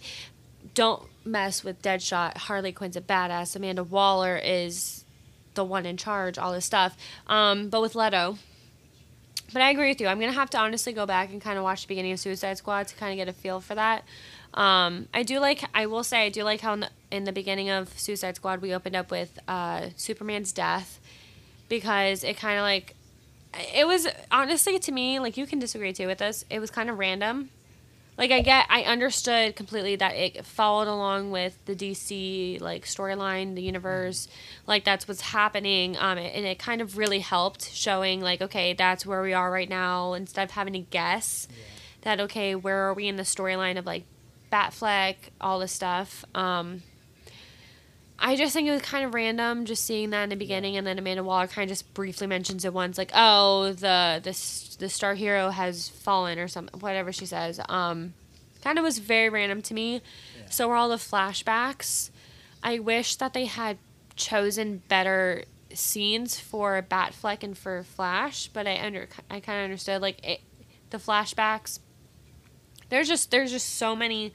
don't mess with Deadshot. Harley Quinn's a badass. Amanda Waller is the one in charge. All this stuff. Um, but with Leto. But I agree with you. I'm gonna have to honestly go back and kind of watch the beginning of Suicide Squad to kind of get a feel for that. Um, I do like. I will say I do like how in the, in the beginning of Suicide Squad we opened up with uh, Superman's death because it kind of like it was honestly to me like you can disagree too with this it was kind of random like i get i understood completely that it followed along with the dc like storyline the universe like that's what's happening um and it kind of really helped showing like okay that's where we are right now instead of having to guess that okay where are we in the storyline of like batfleck all this stuff um I just think it was kind of random just seeing that in the beginning, and then Amanda Waller kind of just briefly mentions it once, like, "Oh, the the the star hero has fallen" or something, whatever she says. Um, kind of was very random to me. So were all the flashbacks. I wish that they had chosen better scenes for Batfleck and for Flash, but I under I kind of understood like it, the flashbacks. There's just there's just so many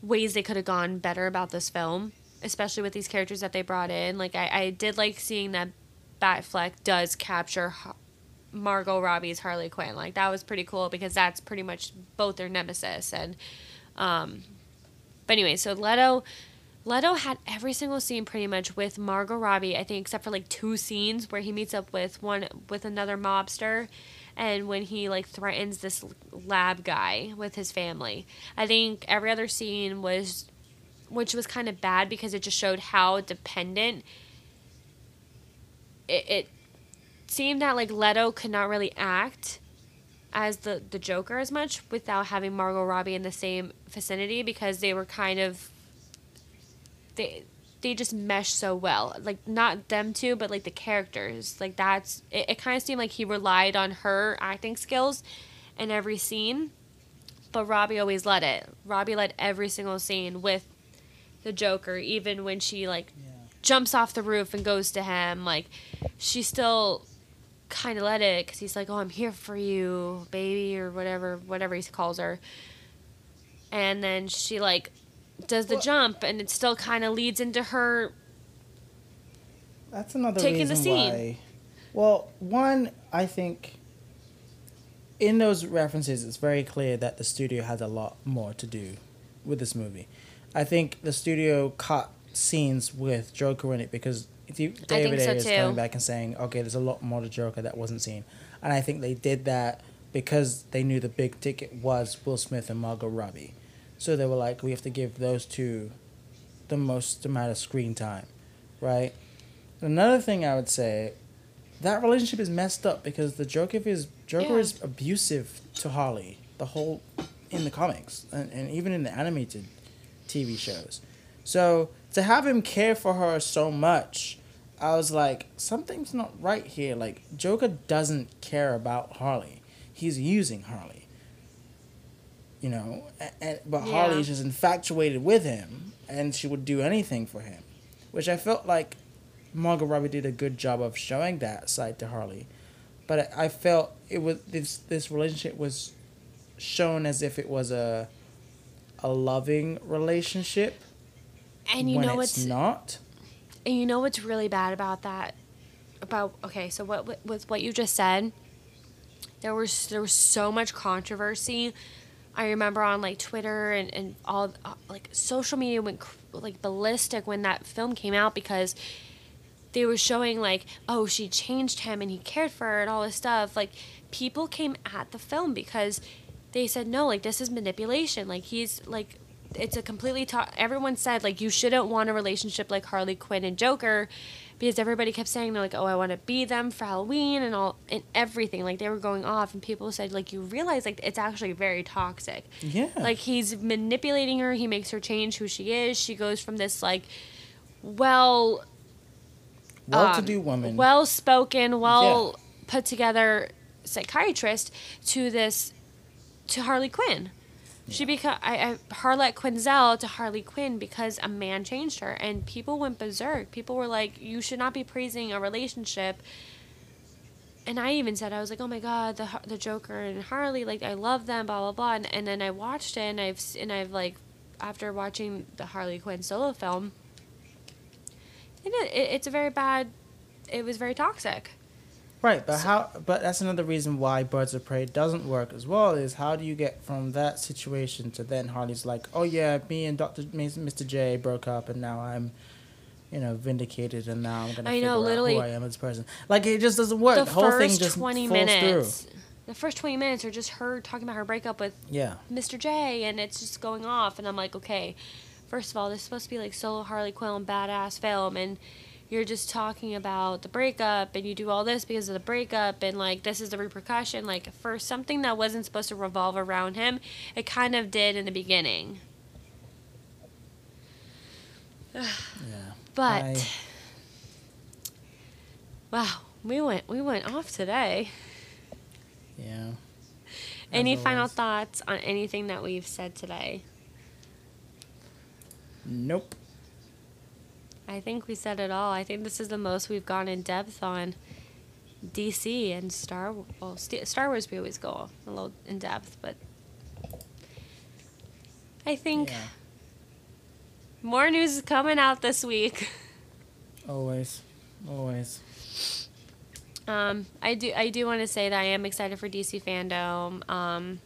ways they could have gone better about this film, especially with these characters that they brought in. Like I, I did like seeing that Batfleck does capture Margot Robbie's Harley Quinn. Like that was pretty cool because that's pretty much both their nemesis and um but anyway, so Leto Leto had every single scene pretty much with Margot Robbie, I think except for like two scenes where he meets up with one with another mobster and when he like threatens this lab guy with his family. I think every other scene was which was kind of bad because it just showed how dependent it, it seemed that like Leto could not really act as the the Joker as much without having Margot Robbie in the same vicinity because they were kind of they they just mesh so well. Like not them two, but like the characters. Like that's it, it kind of seemed like he relied on her acting skills in every scene. But Robbie always led it. Robbie led every single scene with the Joker, even when she like Yeah. jumps off the roof and goes to him. Like she still kind of let it because he's like, "Oh, I'm here for you, baby," or whatever, whatever he calls her. And then she like does the Well- jump, and it still kind of leads into her. That's another Taking the scene. why. Well, one, I think in those references, it's very clear that the studio has a lot more to do with this movie. I think the studio cut scenes with Joker in it because David think so Ayer is too. coming back and saying, "Okay, there's a lot more to Joker that wasn't seen," and I think they did that because they knew the big ticket was Will Smith and Margot Robbie, so they were like, "We have to give those two the most amount of screen time," right? Another thing I would say, that relationship is messed up because the Joker is Joker Yeah. is abusive to Harley the whole in the comics and, and even in the animated TV shows. So to have him care for her so much, I was like, something's not right here. Like Joker doesn't care about Harley. He's using Harley. You know, and, and, but Yeah. Harley's just infatuated with him, and she would do anything for him, which I felt like Margot Robbie did a good job of showing that side to Harley, but I I felt it was this this relationship was shown as if it was a a loving relationship And you when know it's what's not. and you know what's really bad about that? About okay so what what- with what you just said there was there was so much controversy. I remember on like twitter and, and all uh, like social media went like ballistic when that film came out because they were showing like oh she changed him and he cared for her and all this stuff. Like people came at the film because they said no like this is manipulation. Like he's like it's a completely to- everyone said like you shouldn't want a relationship like harley quinn and joker because everybody kept saying they're like oh i want to be them for halloween and all and everything. Like they were going off and people said like you realize like it's actually very toxic. Yeah. like he's manipulating her. He makes her change who she is. She goes from this like well well-to-do um, woman. well spoken, well put together psychiatrist to this to Harley Quinn. She became I, I Harleen Quinzel to Harley Quinn because a man changed her, and people went berserk. People were like, "You should not be praising a relationship." And I even said, I was like, "Oh my god, the the Joker and Harley, like I love them, blah blah blah." And, and then I watched it, and I've and I've like, after watching the Harley Quinn solo film, it, it, it's a very bad. It was very toxic. Right, but how? But that's another reason why Birds of Prey doesn't work as well. Is how do you get from that situation to then Harley's like, oh yeah, me and Doctor Mr. J broke up, and now I'm, you know, vindicated, and now I'm gonna I figure know, out who I am as a person. Like it just doesn't work. the The, whole thing just 20 falls minutes through. the first 20 minutes are just her talking about her breakup with Yeah, mr j and it's just going off and i'm like okay first of all this is supposed to be like solo harley quinn badass film and you're just talking about the breakup and you do all this because of the breakup and like this is the repercussion like for something that wasn't supposed to revolve around him it kind of did in the beginning yeah. but I- wow we went we went off today yeah. any final thoughts on anything that we've said today Nope. I think we said it all. I think this is the most we've gone in depth on DC and Star. Well, St- Star Wars we always go a little in depth, but I think Yeah. more news is coming out this week. Always. Always. Um, I do. I do want to say that I am excited for DC FanDome. Um,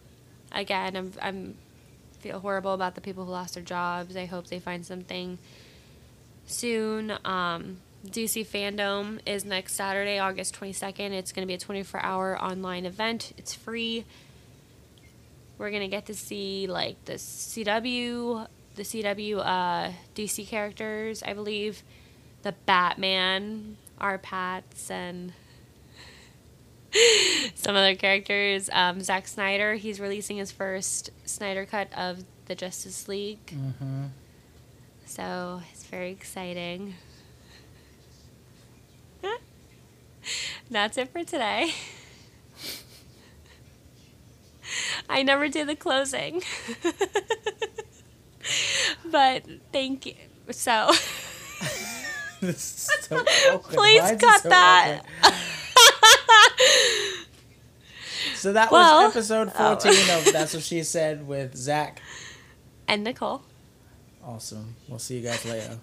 again, I'm. I'm feel horrible about the people who lost their jobs. I hope they find something soon. Um, DC FanDome is next Saturday, August 22nd. It's going to be a 24 hour online event. It's free. We're going to get to see like the CW, the CW uh, DC characters, I believe, the Batman, R-Patz, and some other characters. Um, Zack Snyder, he's releasing his first Snyder cut of the Justice League. Mm-hmm. So very exciting. That's it for today. I never do the closing. but thank you. So, so please cut so that. so that well, was episode 14 oh. of That's What She Said with Zach and Nicole. Awesome. We'll see you guys later.